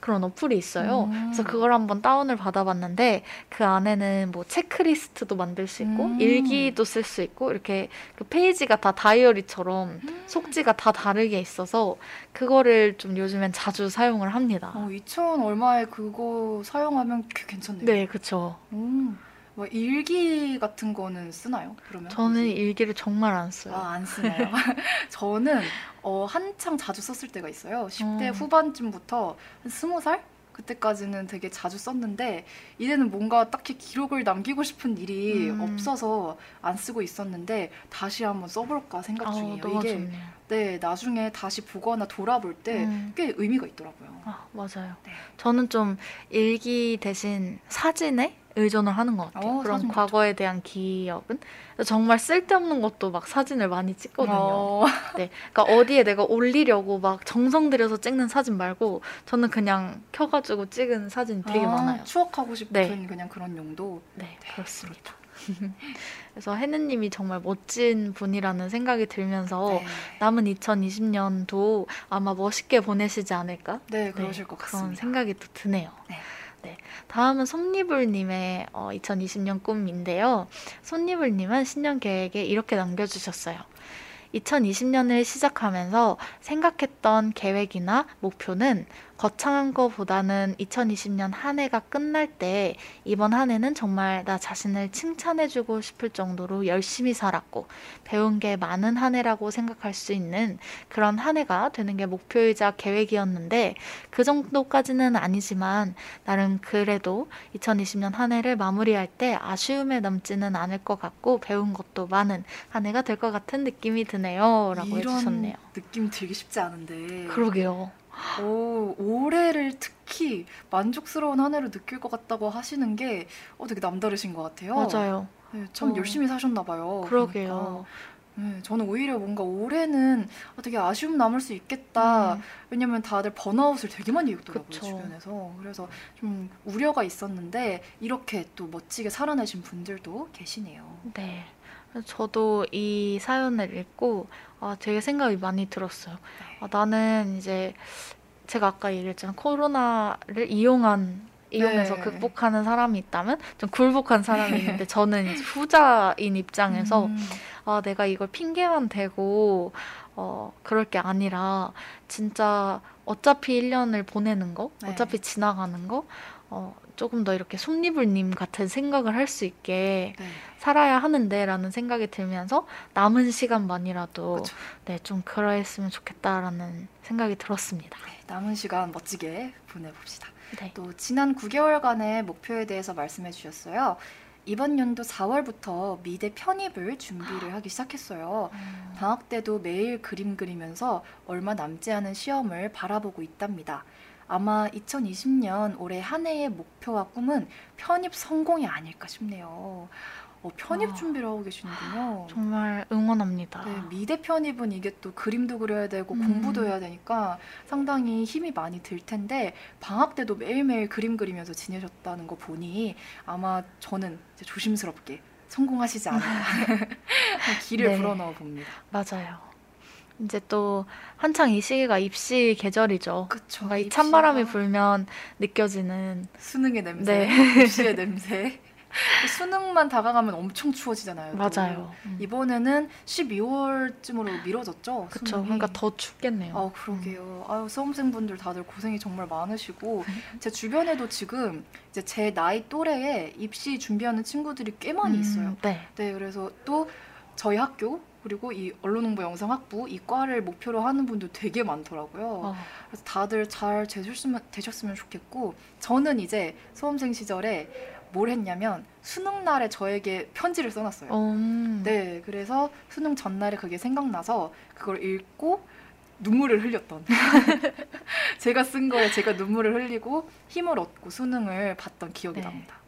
그런 어플이 있어요. 음. 그래서 그걸 한번 다운을 받아봤는데 그 안에는 뭐 체크리스트도 만들 수 있고 음. 일기도 쓸 수 있고 이렇게 그 페이지가 다 다이어리처럼 음. 속지가 다 다르게 있어서 그거를 좀 요즘엔 자주 사용을 합니다. 어, 2천 얼마에 그거 사용하면 꽤 괜찮네요. 네. 음. 뭐 일기 같은 거는 쓰나요? 그러면? 저는 일기를 정말 안 써요. 아, 안 쓰나요? 저는 어, 한창 자주 썼을 때가 있어요. 10대 음. 후반쯤부터 한 20살? 그때까지는 되게 자주 썼는데 이제는 뭔가 딱히 기록을 남기고 싶은 일이 음. 없어서 안 쓰고 있었는데 다시 한번 써볼까 생각 아, 중이에요. 너무 이게 좋네요. 네 나중에 다시 보거나 돌아볼 때 음. 꽤 의미가 있더라고요. 아, 맞아요. 네. 저는 좀 일기 대신 사진에 의존을 하는 것 같아요. 어, 그런 사진. 과거에 대한 기억은 정말 쓸데없는 것도 막 사진을 많이 찍거든요. 어, 네, 그러니까 어디에 내가 올리려고 막 정성 들여서 찍는 사진 말고 저는 그냥 켜가지고 찍은 사진이 되게 아, 많아요. 추억하고 싶은 네. 그냥 그런 용도. 네, 그렇습니다. 그래서 혜느님이 정말 멋진 분이라는 생각이 들면서 네. 남은 2020년도 아마 멋있게 보내시지 않을까? 네, 그러실 네, 것 그런 같습니다. 생각이 또 드네요. 네. 네. 다음은 손니불님의 어, 2020년 꿈인데요. 손니불님은 신년 계획에 이렇게 남겨주셨어요. 2020년을 시작하면서 생각했던 계획이나 목표는 거창한 것보다는 2020년 한 해가 끝날 때 이번 한 해는 정말 나 자신을 칭찬해주고 싶을 정도로 열심히 살았고 배운 게 많은 한 해라고 생각할 수 있는 그런 한 해가 되는 게 목표이자 계획이었는데 그 정도까지는 아니지만 나름 그래도 2020년 한 해를 마무리할 때 아쉬움에 남지는 않을 것 같고 배운 것도 많은 한 해가 될 것 같은 느낌이 드네요. 라고 해주셨네요. 느낌 들기 쉽지 않은데. 그러게요. 오, 올해를 특히 만족스러운 한 해로 느낄 것 같다고 하시는 게 어, 되게 남다르신 것 같아요. 맞아요. 네, 참 어. 열심히 사셨나 봐요. 그러게요. 그러니까. 네, 저는 오히려 뭔가 올해는 어, 되게 아쉬움 남을 수 있겠다. 음, 왜냐면 다들 번아웃을 되게 많이 겪더라고요, 그쵸. 주변에서. 그래서 좀 우려가 있었는데 이렇게 또 멋지게 살아내신 분들도 계시네요. 네. 저도 이 사연을 읽고 아, 되게 생각이 많이 들었어요. 네. 아, 나는 이제 제가 아까 얘기했잖아요. 코로나를 이용한 이용해서 네. 극복하는 사람이 있다면 좀 굴복한 사람이 있는데 저는 이제 후자인 입장에서 음, 아, 내가 이걸 핑계만 대고 어, 그럴 게 아니라 진짜 어차피 1년을 보내는 거, 네. 어차피 지나가는 거 어, 조금 더 이렇게 솜니불님 같은 생각을 할 수 있게 네. 살아야 하는데라는 생각이 들면서 남은 시간만이라도. 네, 좀 그러했으면 좋겠다라는 생각이 들었습니다. 네, 남은 시간 멋지게 보내봅시다. 네. 또 지난 9개월간의 목표에 대해서 말씀해 주셨어요. 이번 연도 4월부터 미대 편입을 준비를 하기 시작했어요. 음, 방학 때도 매일 그림 그리면서 얼마 남지 않은 시험을 바라보고 있답니다. 아마 2020년 올해 한 해의 목표와 꿈은 편입 성공이 아닐까 싶네요. 어, 편입 아. 준비를 하고 계시는군요. 정말 응원합니다. 네, 미대 편입은 이게 또 그림도 그려야 되고 음. 공부도 해야 되니까 상당히 힘이 많이 들 텐데 방학 때도 매일매일 그림 그리면서 지내셨다는 거 보니 아마 저는 조심스럽게 성공하시지 않을까 길을 네. 불어넣어 봅니다. 맞아요. 이제 또 한창 이 시기가 입시 계절이죠. 그쵸. 뭔가 이 찬바람이 불면 느껴지는 수능의 냄새, 네. 입시의 냄새. 수능만 다가가면 엄청 추워지잖아요. 또. 맞아요. 음. 이번에는 12월쯤으로 미뤄졌죠. 수능이. 그러니까 더 춥겠네요. 아 그러게요. 아유 수험생분들 다들 고생이 정말 많으시고 제 주변에도 지금 이제 제 나이 또래에 입시 준비하는 친구들이 꽤 많이 음, 있어요. 네. 네, 그래서 또 저희 학교 그리고 이 언론홍보 영상학부 이 과를 목표로 하는 분도 되게 많더라고요. 어, 그래서 다들 잘 되셨으면, 되셨으면 좋겠고 저는 이제 수험생 시절에 뭘 했냐면 수능 날에 저에게 편지를 써놨어요. 음. 네, 그래서 수능 전날에 그게 생각나서 그걸 읽고 눈물을 흘렸던. 제가 쓴 거에 제가 눈물을 흘리고 힘을 얻고 수능을 봤던 기억이 네. 납니다.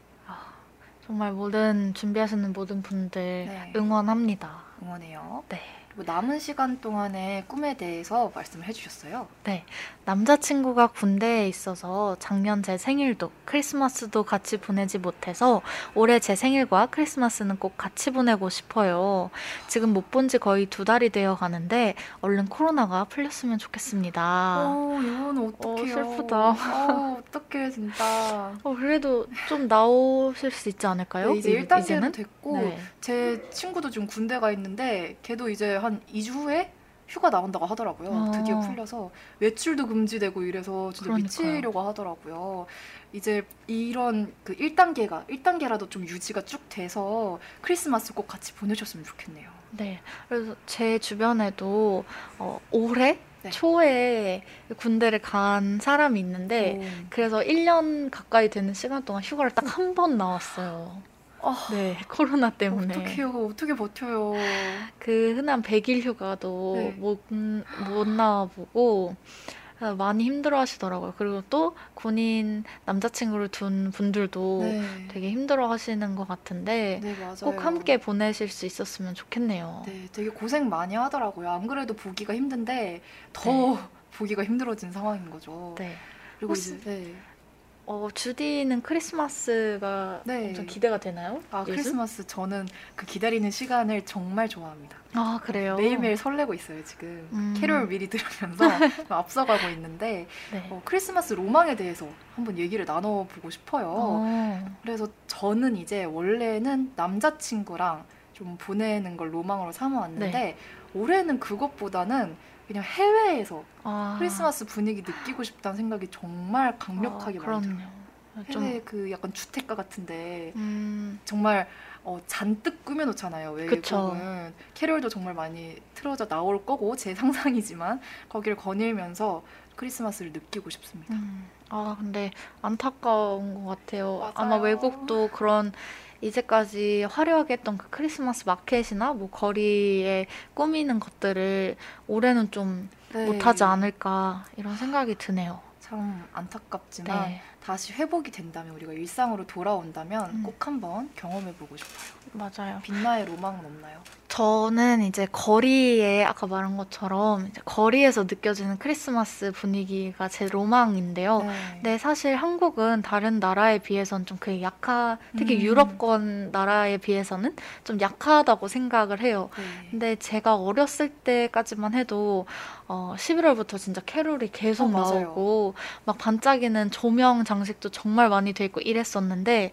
아, 정말 모든 준비하시는 모든 분들 네. 응원합니다. 응원해요. 네. 그리고 남은 시간 동안의 꿈에 대해서 말씀을 해주셨어요. 네. 남자친구가 군대에 있어서 작년 제 생일도 크리스마스도 같이 보내지 못해서 올해 제 생일과 크리스마스는 꼭 같이 보내고 싶어요. 지금 못 본 지 거의 두 달이 되어 가는데 얼른 코로나가 풀렸으면 좋겠습니다. 어, 이거는 어떡해요. 슬프다. 어, 어떡해, 진짜. 어, 그래도 좀 나오실 수 있지 않을까요? 네, 이제 이- 1단계로 이제는? 됐고, 네. 제 친구도 지금 군대가 있는데, 걔도 이제 한 2주 후에 휴가 나온다고 하더라고요. 어. 드디어 풀려서. 외출도 금지되고 이래서 진짜 그러니까요. 미치려고 하더라고요. 이제 이런 그 1단계가, 1단계라도 좀 유지가 쭉 돼서 크리스마스 꼭 같이 보내셨으면 좋겠네요. 네. 그래서 제 주변에도 어, 올해 네. 초에 군대를 간 사람이 있는데 오. 그래서 1년 가까이 되는 시간 동안 휴가를 딱 한 번 나왔어요. 아, 네, 코로나 때문에. 어떡해요. 어떻게 버텨요. 그 흔한 100일 휴가도 네. 못, 음, 못 나와보고 그래서 많이 힘들어 하시더라고요. 그리고 또 군인 남자친구를 둔 분들도 네. 되게 힘들어 하시는 것 같은데 네. 꼭 함께 보내실 수 있었으면 좋겠네요. 네, 되게 고생 많이 하더라고요. 안 그래도 보기가 힘든데 더 네. 보기가 힘들어진 상황인 거죠. 네. 그리고 혹시- 이제 네. 어, 주디는 크리스마스가 네. 엄청 기대가 되나요? 아 요즘? 크리스마스 저는 그 기다리는 시간을 정말 좋아합니다. 아, 그래요? 매일매일 설레고 있어요 지금. 음. 캐롤 미리 들으면서 좀 앞서가고 있는데 네. 어, 크리스마스 로망에 대해서 한번 얘기를 나눠보고 싶어요. 어. 그래서 저는 이제 원래는 남자친구랑 좀 보내는 걸 로망으로 삼아왔는데 네. 올해는 그것보다는 그냥 해외에서 아. 크리스마스 분위기 느끼고 싶다는 생각이 정말 강력하게 아, 많이 들어요. 해외 그 약간 주택가 같은데 음, 정말 어, 잔뜩 꾸며놓잖아요. 외국은 캐롤도 정말 많이 틀어져 나올 거고 제 상상이지만 거기를 거닐면서 크리스마스를 느끼고 싶습니다. 음. 아, 근데 안타까운 것 같아요. 맞아요. 아마 외국도 그런 이제까지 화려하게 했던 그 크리스마스 마켓이나 뭐 거리에 꾸미는 것들을 올해는 좀 네. 못하지 않을까 이런 생각이 드네요. 참 안타깝지만 네, 다시 회복이 된다면 우리가 일상으로 돌아온다면 음. 꼭 한번 경험해보고 싶어요. 맞아요. 빛나의 로망은 없나요? 저는 이제 거리에 아까 말한 것처럼 거리에서 느껴지는 크리스마스 분위기가 제 로망인데요. 네. 근데 사실 한국은 다른 나라에 비해서는 좀 그게 약하, 특히 음. 유럽권 나라에 비해서는 좀 약하다고 생각을 해요. 네. 근데 제가 어렸을 때까지만 해도 어, 11월부터 진짜 캐롤이 계속 어. 나오고 막 반짝이는 조명 장식도 정말 많이 돼 있고 이랬었는데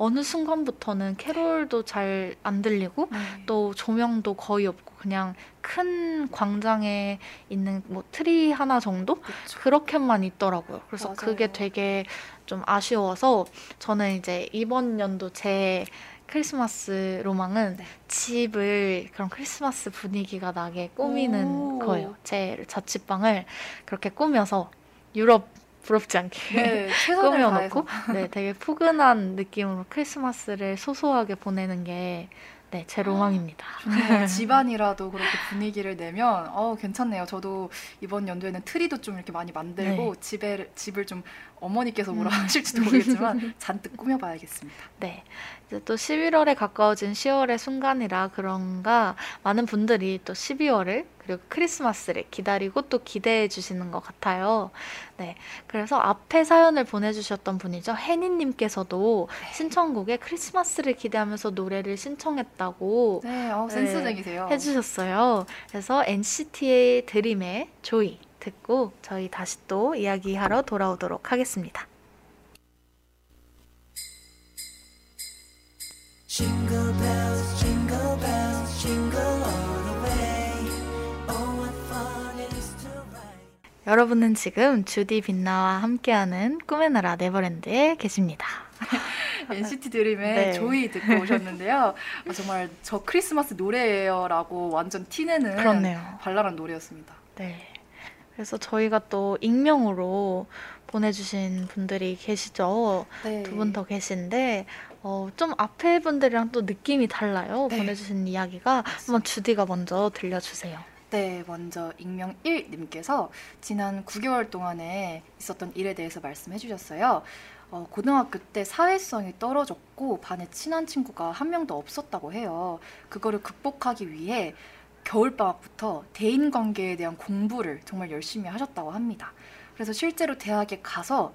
어느 순간부터는 캐롤도 잘 안 들리고 네. 또 조명도 거의 없고 그냥 큰 광장에 있는 뭐 트리 하나 정도 그쵸. 그렇게만 있더라고요. 그래서 맞아요. 그게 되게 좀 아쉬워서 저는 이제 이번 연도 제 크리스마스 로망은 네. 집을 그런 크리스마스 분위기가 나게 꾸미는 오. 거예요. 제 자취방을 그렇게 꾸며서 유럽 부럽지 않게 네, 꾸며놓고. 네, 되게 푸근한 느낌으로 크리스마스를 소소하게 보내는 게 네, 제 로망입니다. 좋네요. 집안이라도 그렇게 분위기를 내면 어 괜찮네요. 저도 이번 연도에는 트리도 좀 이렇게 많이 만들고 집에 집을 좀 어머니께서 뭐라 네. 음. 하실지도 모르겠지만 잔뜩 꾸며봐야겠습니다. 네. 이제 또 11월에 가까워진 10월의 순간이라 그런가 많은 분들이 또 12월을 그리고 크리스마스를 기다리고 또 기대해 주시는 것 같아요. 네. 그래서 앞에 사연을 보내주셨던 분이죠. 혜니님께서도 신청곡에 크리스마스를 기대하면서 노래를 신청했다고 네, 어, 네, 센스쟁이세요. 해주셨어요. 그래서 NCT의 드림의 조이 듣고 저희 다시 또 이야기하러 돌아오도록 하겠습니다. 여러분은 지금 주디 빛나와 함께하는 꿈의 나라 네버랜드에 계십니다. NCT 드림의 네. 조이 듣고 오셨는데요. 아, 정말 저 크리스마스 노래예요라고 완전 티내는 그렇네요. 발랄한 노래였습니다. 네. 그래서 저희가 또 익명으로 보내주신 분들이 계시죠. 네. 두분 더 계신데 어, 좀 앞에 분들이랑 또 느낌이 달라요. 네. 보내주신 이야기가 한번 주디가 먼저 들려주세요. 네, 먼저 익명 1님께서 지난 9개월 동안에 있었던 일에 대해서 말씀해 주셨어요. 어, 고등학교 때 사회성이 떨어졌고 반에 친한 친구가 한 명도 없었다고 해요. 그거를 극복하기 위해 겨울방학부터 대인관계에 대한 공부를 정말 열심히 하셨다고 합니다. 그래서 실제로 대학에 가서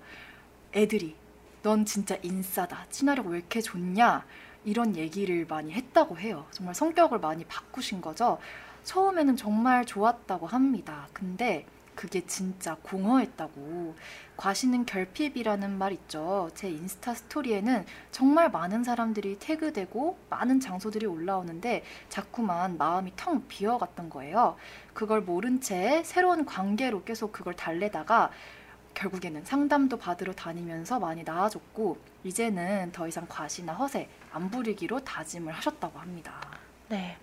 애들이 넌 진짜 인싸다. 친화력 왜 이렇게 좋냐? 이런 얘기를 많이 했다고 해요. 정말 성격을 많이 바꾸신 거죠. 처음에는 정말 좋았다고 합니다. 근데 그게 진짜 공허했다고. 과시는 결핍이라는 말 있죠. 제 인스타 스토리에는 정말 많은 사람들이 태그되고 많은 장소들이 올라오는데 자꾸만 마음이 텅 비어갔던 거예요. 그걸 모른 채 새로운 관계로 계속 그걸 달래다가 결국에는 상담도 받으러 다니면서 많이 나아졌고 이제는 더 이상 과시나 허세 안 부리기로 다짐을 하셨다고 합니다. 네.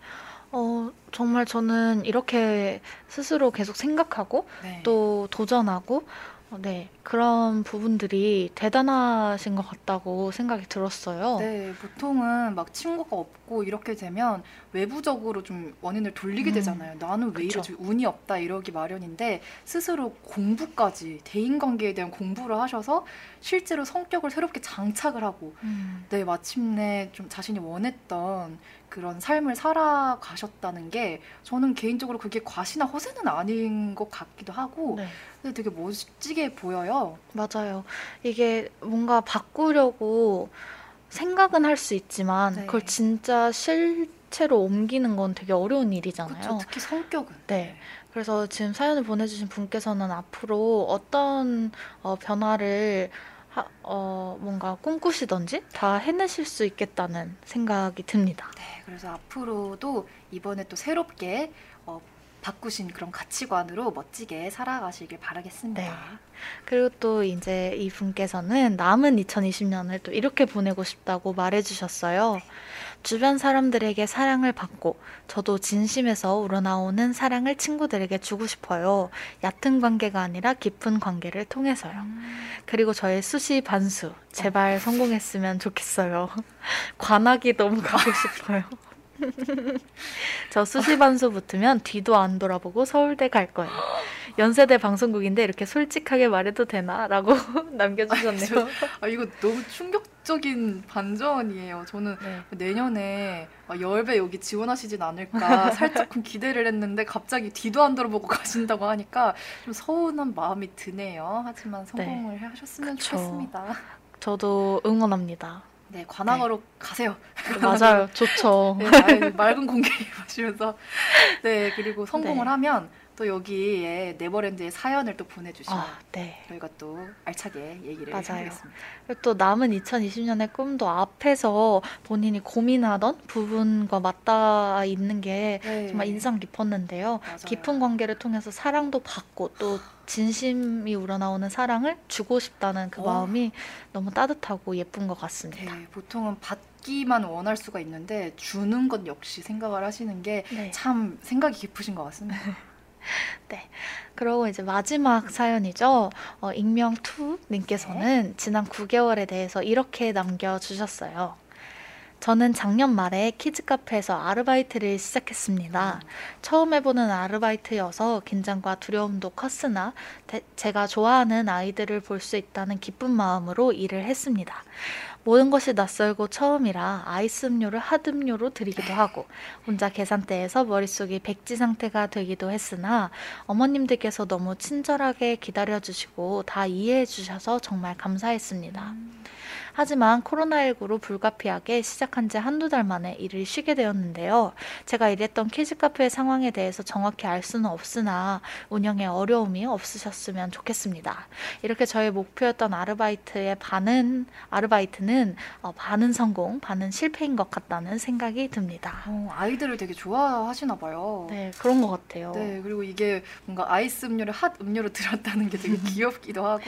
어, 정말 저는 이렇게 스스로 계속 생각하고 네. 또 도전하고 어, 네. 그런 부분들이 대단하신 것 같다고 생각이 들었어요. 네, 보통은 막 친구가 없고 이렇게 되면 외부적으로 좀 원인을 돌리게 음, 되잖아요. 나는 왜 그쵸. 이러지? 운이 없다 이러기 마련인데 스스로 공부까지 대인관계에 대한 공부를 하셔서 실제로 성격을 새롭게 장착을 하고 음, 네, 마침내 좀 자신이 원했던 그런 삶을 살아가셨다는 게 저는 개인적으로 그게 과시나 허세는 아닌 것 같기도 하고 네. 근데 되게 멋지게 보여요. 맞아요. 이게 뭔가 바꾸려고 생각은 할 수 있지만 네. 그걸 진짜 실체로 옮기는 건 되게 어려운. 일이잖아요. 특히 성격은. 네. 그래서 지금 사연을 보내주신 분께서는 앞으로 어떤 어, 변화를 하- 어, 뭔가 꿈꾸시던지 다 해내실 수 있겠다는 생각이 듭니다. 네, 그래서 앞으로도 이번에 또 새롭게 어, 바꾸신 그런 가치관으로 멋지게 살아가시길 바라겠습니다. 네. 그리고 또 이제 이 분께서는 남은 2020년을 또 이렇게 보내고 싶다고 말해주셨어요. 주변 사람들에게 사랑을 받고 저도 진심에서 우러나오는 사랑을 친구들에게 주고 싶어요. 얕은 관계가 아니라 깊은 관계를 통해서요. 음, 그리고 저의 수시 반수 제발 성공했으면 좋겠어요. 관악이 너무 가고 싶어요. 저 수시 반수 붙으면 뒤도 안 돌아보고 서울대 갈 거예요. 연세대 방송국인데 이렇게 솔직하게 말해도 되나? 라고 남겨주셨네요. 아, 이거 너무 충격적인 반전이에요. 저는 네. 내년에 아, 열배 여기 지원하시진 않을까 살짝금 기대를 했는데 갑자기 뒤도 안 돌아보고 가신다고 하니까 좀 서운한 마음이 드네요. 하지만 성공을 하셨으면 그쵸. 좋겠습니다. 저도 응원합니다. 네, 관악어로 가세요. 맞아요. 좋죠. 네, 맑은 공기 마시면서 네 그리고 성공을 네. 하면 또 여기에 네버랜드의 사연을 또 보내주시면 아, 네. 저희가 또 알차게 얘기를. 그리고 또 남은 2020년의 꿈도 앞에서 본인이 고민하던 부분과 맞닿아 있는 게 네, 정말 인상 깊었는데요. 맞아요. 깊은 관계를 통해서 사랑도 받고 또 진심이 우러나오는 사랑을 주고 싶다는 그 어. 마음이 너무 따뜻하고 예쁜 것 같습니다. 네, 보통은 받기만 원할 수가 있는데 주는 것 역시 생각을 하시는 게 네. 참 생각이 깊으신 것 같습니다. 그리고 이제 마지막 사연이죠. 어, 익명 two 님께서는 지난 9개월에 대해서 이렇게 남겨주셨어요. 저는 작년 말에 키즈 카페에서 아르바이트를 시작했습니다. 처음 해보는 아르바이트여서 긴장과 두려움도 컸으나 대- 제가 좋아하는 아이들을 볼 수 있다는 기쁜 마음으로 일을 했습니다. 모든 것이 낯설고 처음이라 아이스 음료를 hot음료로 드리기도 하고 혼자 계산대에서 머릿속이 백지 상태가 되기도 했으나 어머님들께서 너무 친절하게 기다려주시고 다 이해해 주셔서 정말 감사했습니다. 하지만 코로나19로 불가피하게 시작한 지 한두 달 만에 일을 쉬게 되었는데요. 제가 일했던 키즈 카페의 상황에 대해서 정확히 알 수는 없으나 운영에 어려움이 없으셨으면 좋겠습니다. 이렇게 저의 목표였던 아르바이트의 반은 아르바이트는 어, 반은 성공, 반은 실패인 것 같다는 생각이 듭니다. 어, 아이들을 되게 좋아하시나 봐요. 네, 그런 것 같아요. 네, 그리고 이게 뭔가 아이스 음료를 핫 음료로 들었다는 게 되게 귀엽기도 하고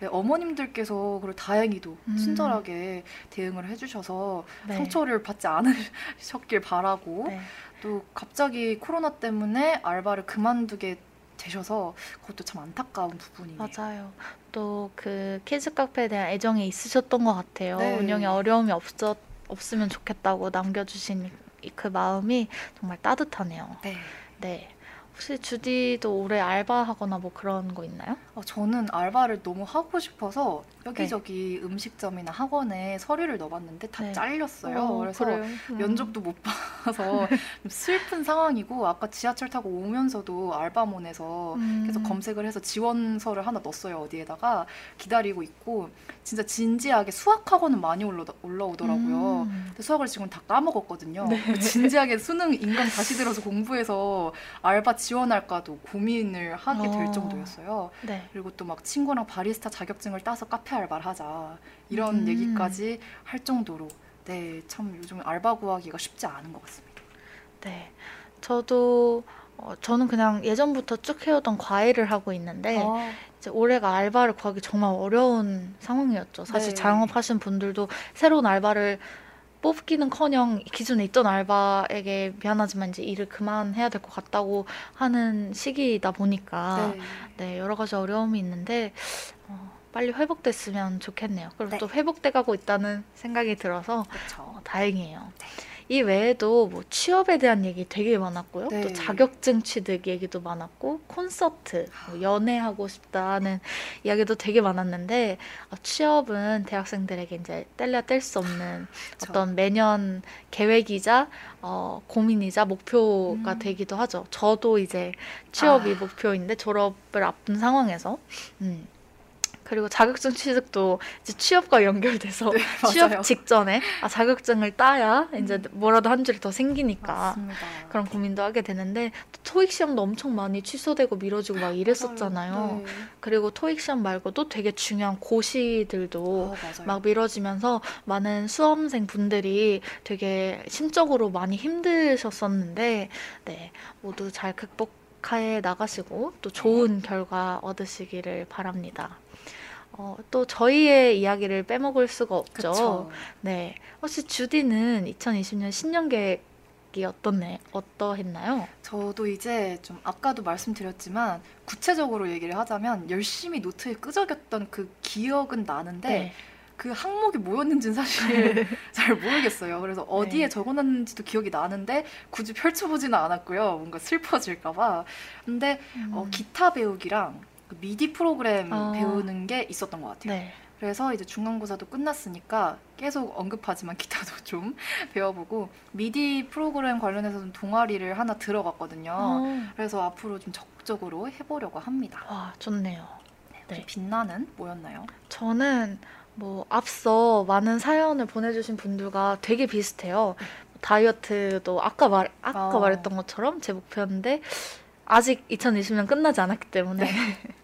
네, 어머님들께서 그리고 다행히도 음. 친절하게 대응을 해주셔서 네. 상처를 받지 않으셨길 바라고 네. 또 갑자기 코로나 때문에 알바를 그만두게 되셔서 그것도 참 안타까운 부분이네요. 맞아요. 또 그 키즈 카페에 대한 애정이 있으셨던 것 같아요. 네. 운영에 어려움이 없었 없으면 좋겠다고 남겨주신 이- 그 마음이 정말 따뜻하네요. 네. 네. 혹시 주디도 올해 알바하거나 뭐 그런 거 있나요? 어, 저는 알바를 너무 하고 싶어서 여기저기 음식점이나 학원에 서류를 넣어봤는데 다 네. 잘렸어요. 어, 그래서? 음. 면접도 못 봐서 좀 슬픈 상황이고 아까 지하철 타고 오면서도 알바몬에서 음. 계속 검색을 해서 지원서를 하나 넣었어요 어디에다가 기다리고 있고 진짜 진지하게 수학 학원은 많이 올라, 올라오더라고요. 음. 근데 수학을 지금 다 까먹었거든요. 네. 진지하게 수능 인강 다시 들어서 공부해서 알바 지원할까도 고민을 하게 될 어. 정도였어요. 네. 그리고 또 막 친구랑 바리스타 자격증을 따서 카페 알바를 하자 이런 음. 얘기까지 할 정도로 네 참 요즘 알바 구하기가 쉽지 않은 것 같습니다. 네. 저도 어, 저는 그냥 예전부터 쭉 해오던 과외를 하고 있는데 아, 이제 올해가 알바를 구하기 정말 어려운 상황이었죠. 사실 네. 자영업하신 분들도 새로운 알바를 뽑기는커녕 기존에 있던 알바에게 미안하지만 이제 일을 그만해야 될 것 같다고 하는 시기이다 보니까 네. 네, 여러 가지 어려움이 있는데 어, 빨리 회복됐으면 좋겠네요. 그리고 네. 또 회복돼 가고 있다는 생각이 들어서. 어, 다행이에요. 이 외에도 뭐 취업에 대한 얘기 되게 많았고요. 네. 또 자격증 취득 얘기도 많았고 콘서트, 뭐 연애하고 싶다는 이야기도 되게 많았는데 어, 취업은 대학생들에게 이제 뗄래야 뗄수 없는 그쵸. 어떤 매년 계획이자 어, 고민이자 목표가 음. 되기도 하죠. 저도 이제 취업이 아. 목표인데 졸업을 앞둔 상황에서 음. 그리고 자격증 취득도 이제 취업과 연결돼서 네, 취업. 직전에 아, 자격증을 따야 이제 뭐라도 한 줄이 더 생기니까 맞습니다. 그런 고민도 하게 되는데 또 토익 시험도 엄청 많이 취소되고 미뤄지고 막 이랬었잖아요. 네. 그리고 토익 시험 말고도 되게 중요한 고시들도 아. 막 미뤄지면서 많은 수험생 분들이 되게 심적으로 많이 힘드셨었는데 네 모두 잘 극복 해 나가시고 또 좋은 결과 얻으시기를 바랍니다. 어, 또 저희의 이야기를 빼먹을 수가 없죠. 그쵸. 네 혹시 주디는 2020년 신년 계획이 어떻네 어떠했나요? 저도 이제 좀 아까도 말씀드렸지만 구체적으로 얘기를 하자면 열심히 노트에 끄적였던 그 기억은 나는데 네. 그 항목이 뭐였는지는 사실 잘 모르겠어요. 그래서 어디에 네. 적어놨는지도 기억이 나는데 굳이 펼쳐보지는 않았고요. 뭔가 슬퍼질까봐. 근데 어, 음, 기타 배우기랑 그 미디 프로그램 아. 배우는 게 있었던 것 같아요. 네. 그래서 이제 중간고사도 끝났으니까 계속 언급하지만 기타도 좀 배워보고 미디 프로그램 관련해서는 동아리를 하나 들어갔거든요. 어, 그래서 앞으로 좀 적극적으로 해보려고 합니다. 와 좋네요. 혹시 네. 빛나는 뭐였나요? 저는 뭐 앞서 많은 사연을 보내주신 분들과 되게 비슷해요. 다이어트도 아까 말 아까 어. 말했던 것처럼 제 목표였는데 아직 2020년 끝나지 않았기 때문에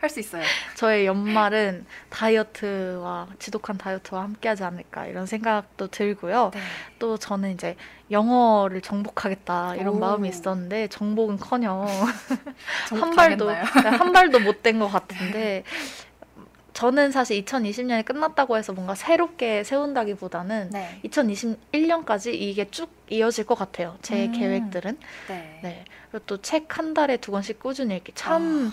할수 있어요. 저의 연말은 다이어트와 지독한 다이어트와 함께하지 않을까 이런 생각도 들고요. 네. 또 저는 이제 영어를 정복하겠다 이런 오. 마음이 있었는데 정복은커녕 정복 한 발도? 네, 한 발도 못 된 것 같은데 저는 사실 2020년이 끝났다고 해서 뭔가 새롭게 세운다기보다는 네. 2021년까지 이게 쭉 이어질 것 같아요. 제 음. 계획들은. 네. 네. 그리고 또 책 한 달에 두 권씩 꾸준히 읽기 참,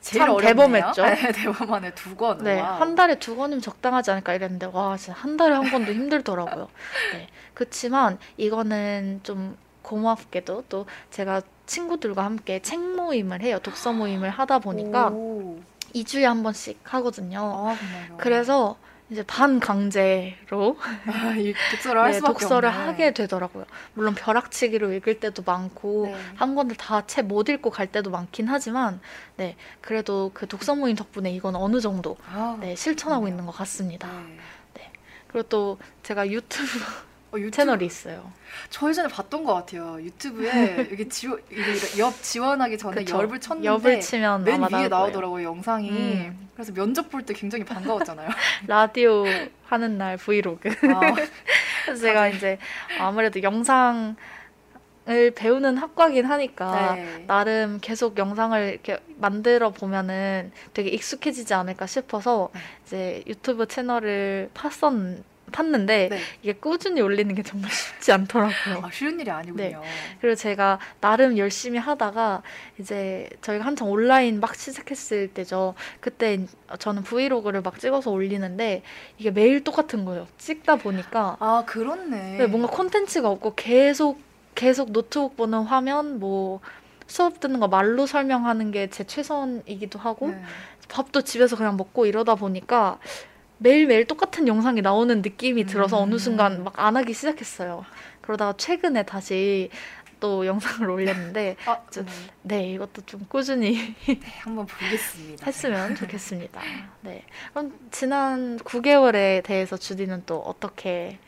제일 참. 대범했죠. 네, 대범하네 두 권. 네, wow. 한 달에 두 권이면 적당하지 않을까 이랬는데 와, 진짜 한 달에 한 권도 힘들더라고요. 네. 그렇지만 이거는 좀 고맙게도 또 제가 친구들과 함께 책 모임을 해요. 독서 모임을 하다 보니까 오. 2주에 한 번씩 하거든요. 아. 그래서 이제 반강제로 아, 이 독서를 할 네, 독서를. 하게 되더라고요. 물론 벼락치기로 읽을 때도 많고 네. 한 권을 다 채 못 읽고 갈 때도 많긴 하지만 네 그래도 그 독서 모임 덕분에 이건 어느 정도 아, 네, 실천하고. 있는 것 같습니다. 네. 그리고 또 제가 유튜브 어, 유튜브- 채널이 있어요. 저 예전에 봤던 것 같아요. 유튜브에 지워 이게 옆 지원하기 전에 그쵸. 엽을 쳤는데 엽을 치면 맨 위에. 나오더라고요 영상이. 음. 그래서 면접 볼 때 굉장히 반가웠잖아요. 라디오 하는 날 브이로그. 아, 그래서 제가 이제 아무래도 영상 을 배우는 학과긴 하니까 네. 나름 계속 영상을 이렇게 만들어 보면은 되게 익숙해지지 않을까 싶어서 네. 이제 유튜브 채널을 팠었 팠는데 네. 이게 꾸준히 올리는 게 정말 쉽지 않더라고요. 아, 쉬운 일이 아니군요. 네. 그리고 제가 나름 열심히 하다가 이제 저희가 한창 온라인 막 시작했을 때죠. 그때 저는 브이로그를 막 찍어서 올리는데 이게 매일 똑같은 거예요. 찍다 보니까 아 그렇네. 네, 뭔가 콘텐츠가 없고 계속 계속 노트북 보는 화면 뭐 수업 듣는 거 말로 설명하는 게 제 최선이기도 하고 네. 밥도 집에서 그냥 먹고 이러다 보니까 매일매일 똑같은 영상이 나오는 느낌이 들어서 음. 어느 순간 막 안 하기 시작했어요. 그러다가 최근에 다시 또 영상을 올렸는데 아, 저- 네. 네 이것도 좀 꾸준히 네, 한번 보겠습니다. 했으면 좋겠습니다. 네 그럼 지난 9개월에 대해서 주디는 또 어떻게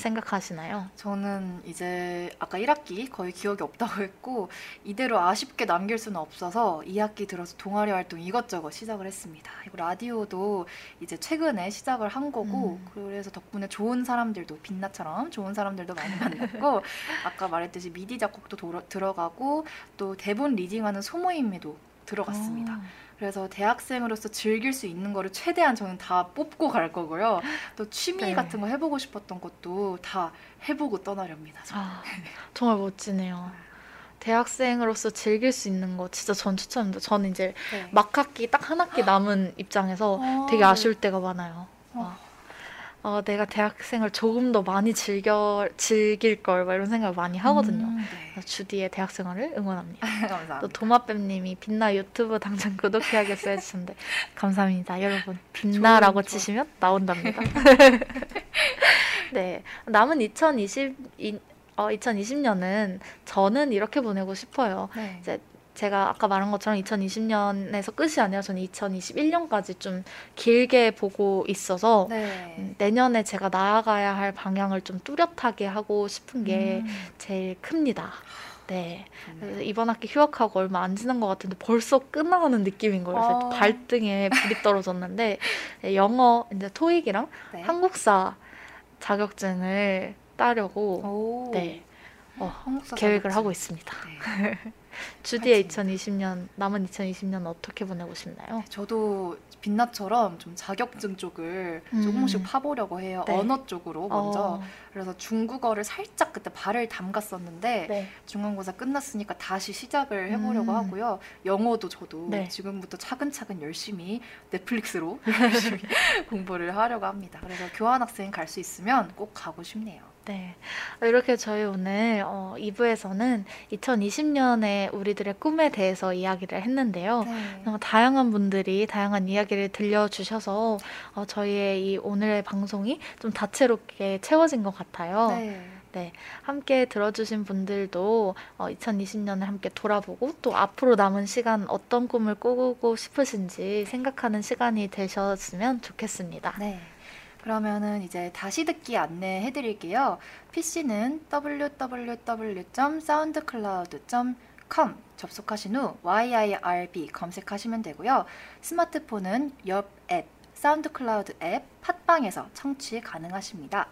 생각하시나요? 저는 이제 아까 1학기 거의 기억이 없다고 했고 이대로 아쉽게 남길 수는 없어서 2학기 들어서 동아리 활동 이것저것 시작을 했습니다. 그리고 라디오도 이제 최근에 시작을 한 거고 음. 그래서 덕분에 좋은 사람들도 빛나처럼 좋은 사람들도 많이 만났고 아까 말했듯이 미디 작곡도 도러- 들어가고 또 대본 리딩하는 소모임에도 들어갔습니다. 아, 그래서 대학생으로서 즐길 수 있는 거를 최대한 저는 다 뽑고 갈 거고요. 또 취미 네. 같은 거 해보고 싶었던 것도 다 해보고 떠나렵니다. 아, 정말 멋지네요. 대학생으로서 즐길 수 있는 거 진짜 전 추천합니다. 저는 이제 네. 막 학기 딱 한 학기 남은 입장에서 어, 되게 아쉬울 때가 많아요. 어. 와. 어, 내가 대학생을 조금 더 많이 즐겨 즐길 걸막 이런 생각을 많이 하거든요. 음, 그래서 주디의 대학생활을 응원합니다. 네. 감사합니다. 또 도마뱀님이 빛나 유튜브 당장 구독해야겠어 해주셨는데 감사합니다 여러분 빛나라고 좋아. 치시면 나온답니다 네 남은 2020, 어, 2020년은 저는 이렇게 보내고 싶어요 네. 이제 제가 아까 말한 것처럼 2020년에서 끝이 아니라 저는 2021년까지 좀 길게 보고 있어서 네. 음, 내년에 제가 나아가야 할 방향을 좀 뚜렷하게 하고 싶은 게 음, 제일 큽니다. 네. 그래서 이번 학기 휴학하고 얼마 안 지난 것 같은데 벌써 끝나가는 느낌인 거예요. 그래서 아. 발등에 불이 떨어졌는데 네, 영어 이제 토익이랑 네. 한국사 자격증을 따려고 오, 네 어, 한국사 계획을 자격증. 하고 있습니다. 네. 주디의 파이팅. 2020년 남은 2020년 어떻게 보내고 싶나요? 저도 빛나처럼 좀 자격증 쪽을 음. 조금씩 파보려고 해요. 네. 언어 쪽으로 먼저. 어, 그래서 중국어를 살짝 그때 발을 담갔었는데 네. 중간고사 끝났으니까 다시 시작을 해보려고 음. 하고요. 영어도 저도 네. 지금부터 차근차근 열심히 넷플릭스로 열심히 공부를 하려고 합니다. 그래서 교환학생 갈 수 있으면 꼭 가고 싶네요. 네. 이렇게 저희 오늘 어, 2부에서는 2020년에 우리들의 꿈에 대해서 이야기를 했는데요. 네. 너무 다양한 분들이 다양한 이야기를 들려주셔서 어, 저희의 이 오늘의 방송이 좀 다채롭게 채워진 것 같아요. 네. 함께 들어주신 분들도 어, 2020년을 함께 돌아보고 또 앞으로 남은 시간 어떤 꿈을 꾸고 싶으신지 생각하는 시간이 되셨으면 좋겠습니다. 네. 그러면은 이제 다시 듣기 안내해 드릴게요. PC는 www.soundcloud.com 접속하신 후 YIRB 검색하시면 되고요. 스마트폰은 옆 앱, 사운드클라우드 앱 팟빵에서 청취 가능하십니다.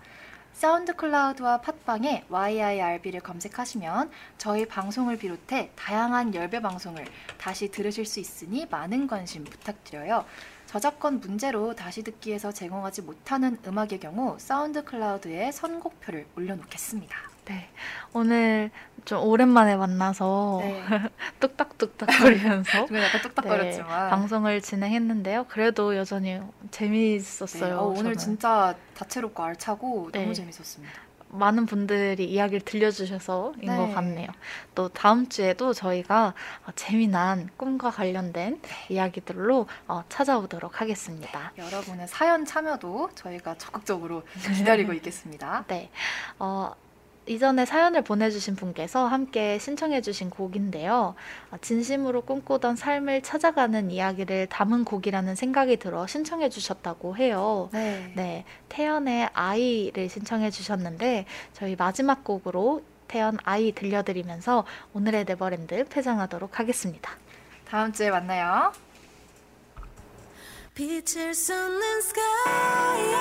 사운드클라우드와 팟빵에 YIRB를 검색하시면 저희 방송을 비롯해 다양한 열배 방송을 다시 들으실 수 있으니 많은 관심 부탁드려요. 저작권 문제로 다시 듣기에서 제공하지 못하는 음악의 경우 사운드 클라우드에 선곡표를 올려놓겠습니다. 네. 오늘 좀 오랜만에 만나서 네. 뚝딱뚝딱 거리면서 약간 네, 뚝딱거렸지만 방송을 진행했는데요. 그래도 여전히 네, 재미있었어요. 어, 오늘. 진짜 다채롭고 알차고 네. 너무 재밌었습니다. 많은 분들이 이야기를 들려주셔서인 네. 것 같네요. 또 다음 주에도 저희가 어, 재미난 꿈과 관련된 네. 이야기들로 어, 찾아오도록 하겠습니다. 여러분의 사연 참여도 저희가 적극적으로 기다리고 있겠습니다. 네. 어, 이전에 사연을 보내주신 분께서 함께 신청해주신 곡인데요. 아, 진심으로 꿈꾸던 삶을 찾아가는 이야기를 담은 곡이라는 생각이 들어 신청해주셨다고 해요. 네. 네, 태연의 아이를 신청해주셨는데 저희 마지막 곡으로 태연 아이 들려드리면서 오늘의 네버랜드 폐장하도록 하겠습니다. 다음 주에 만나요. 빛을 쏟는 sky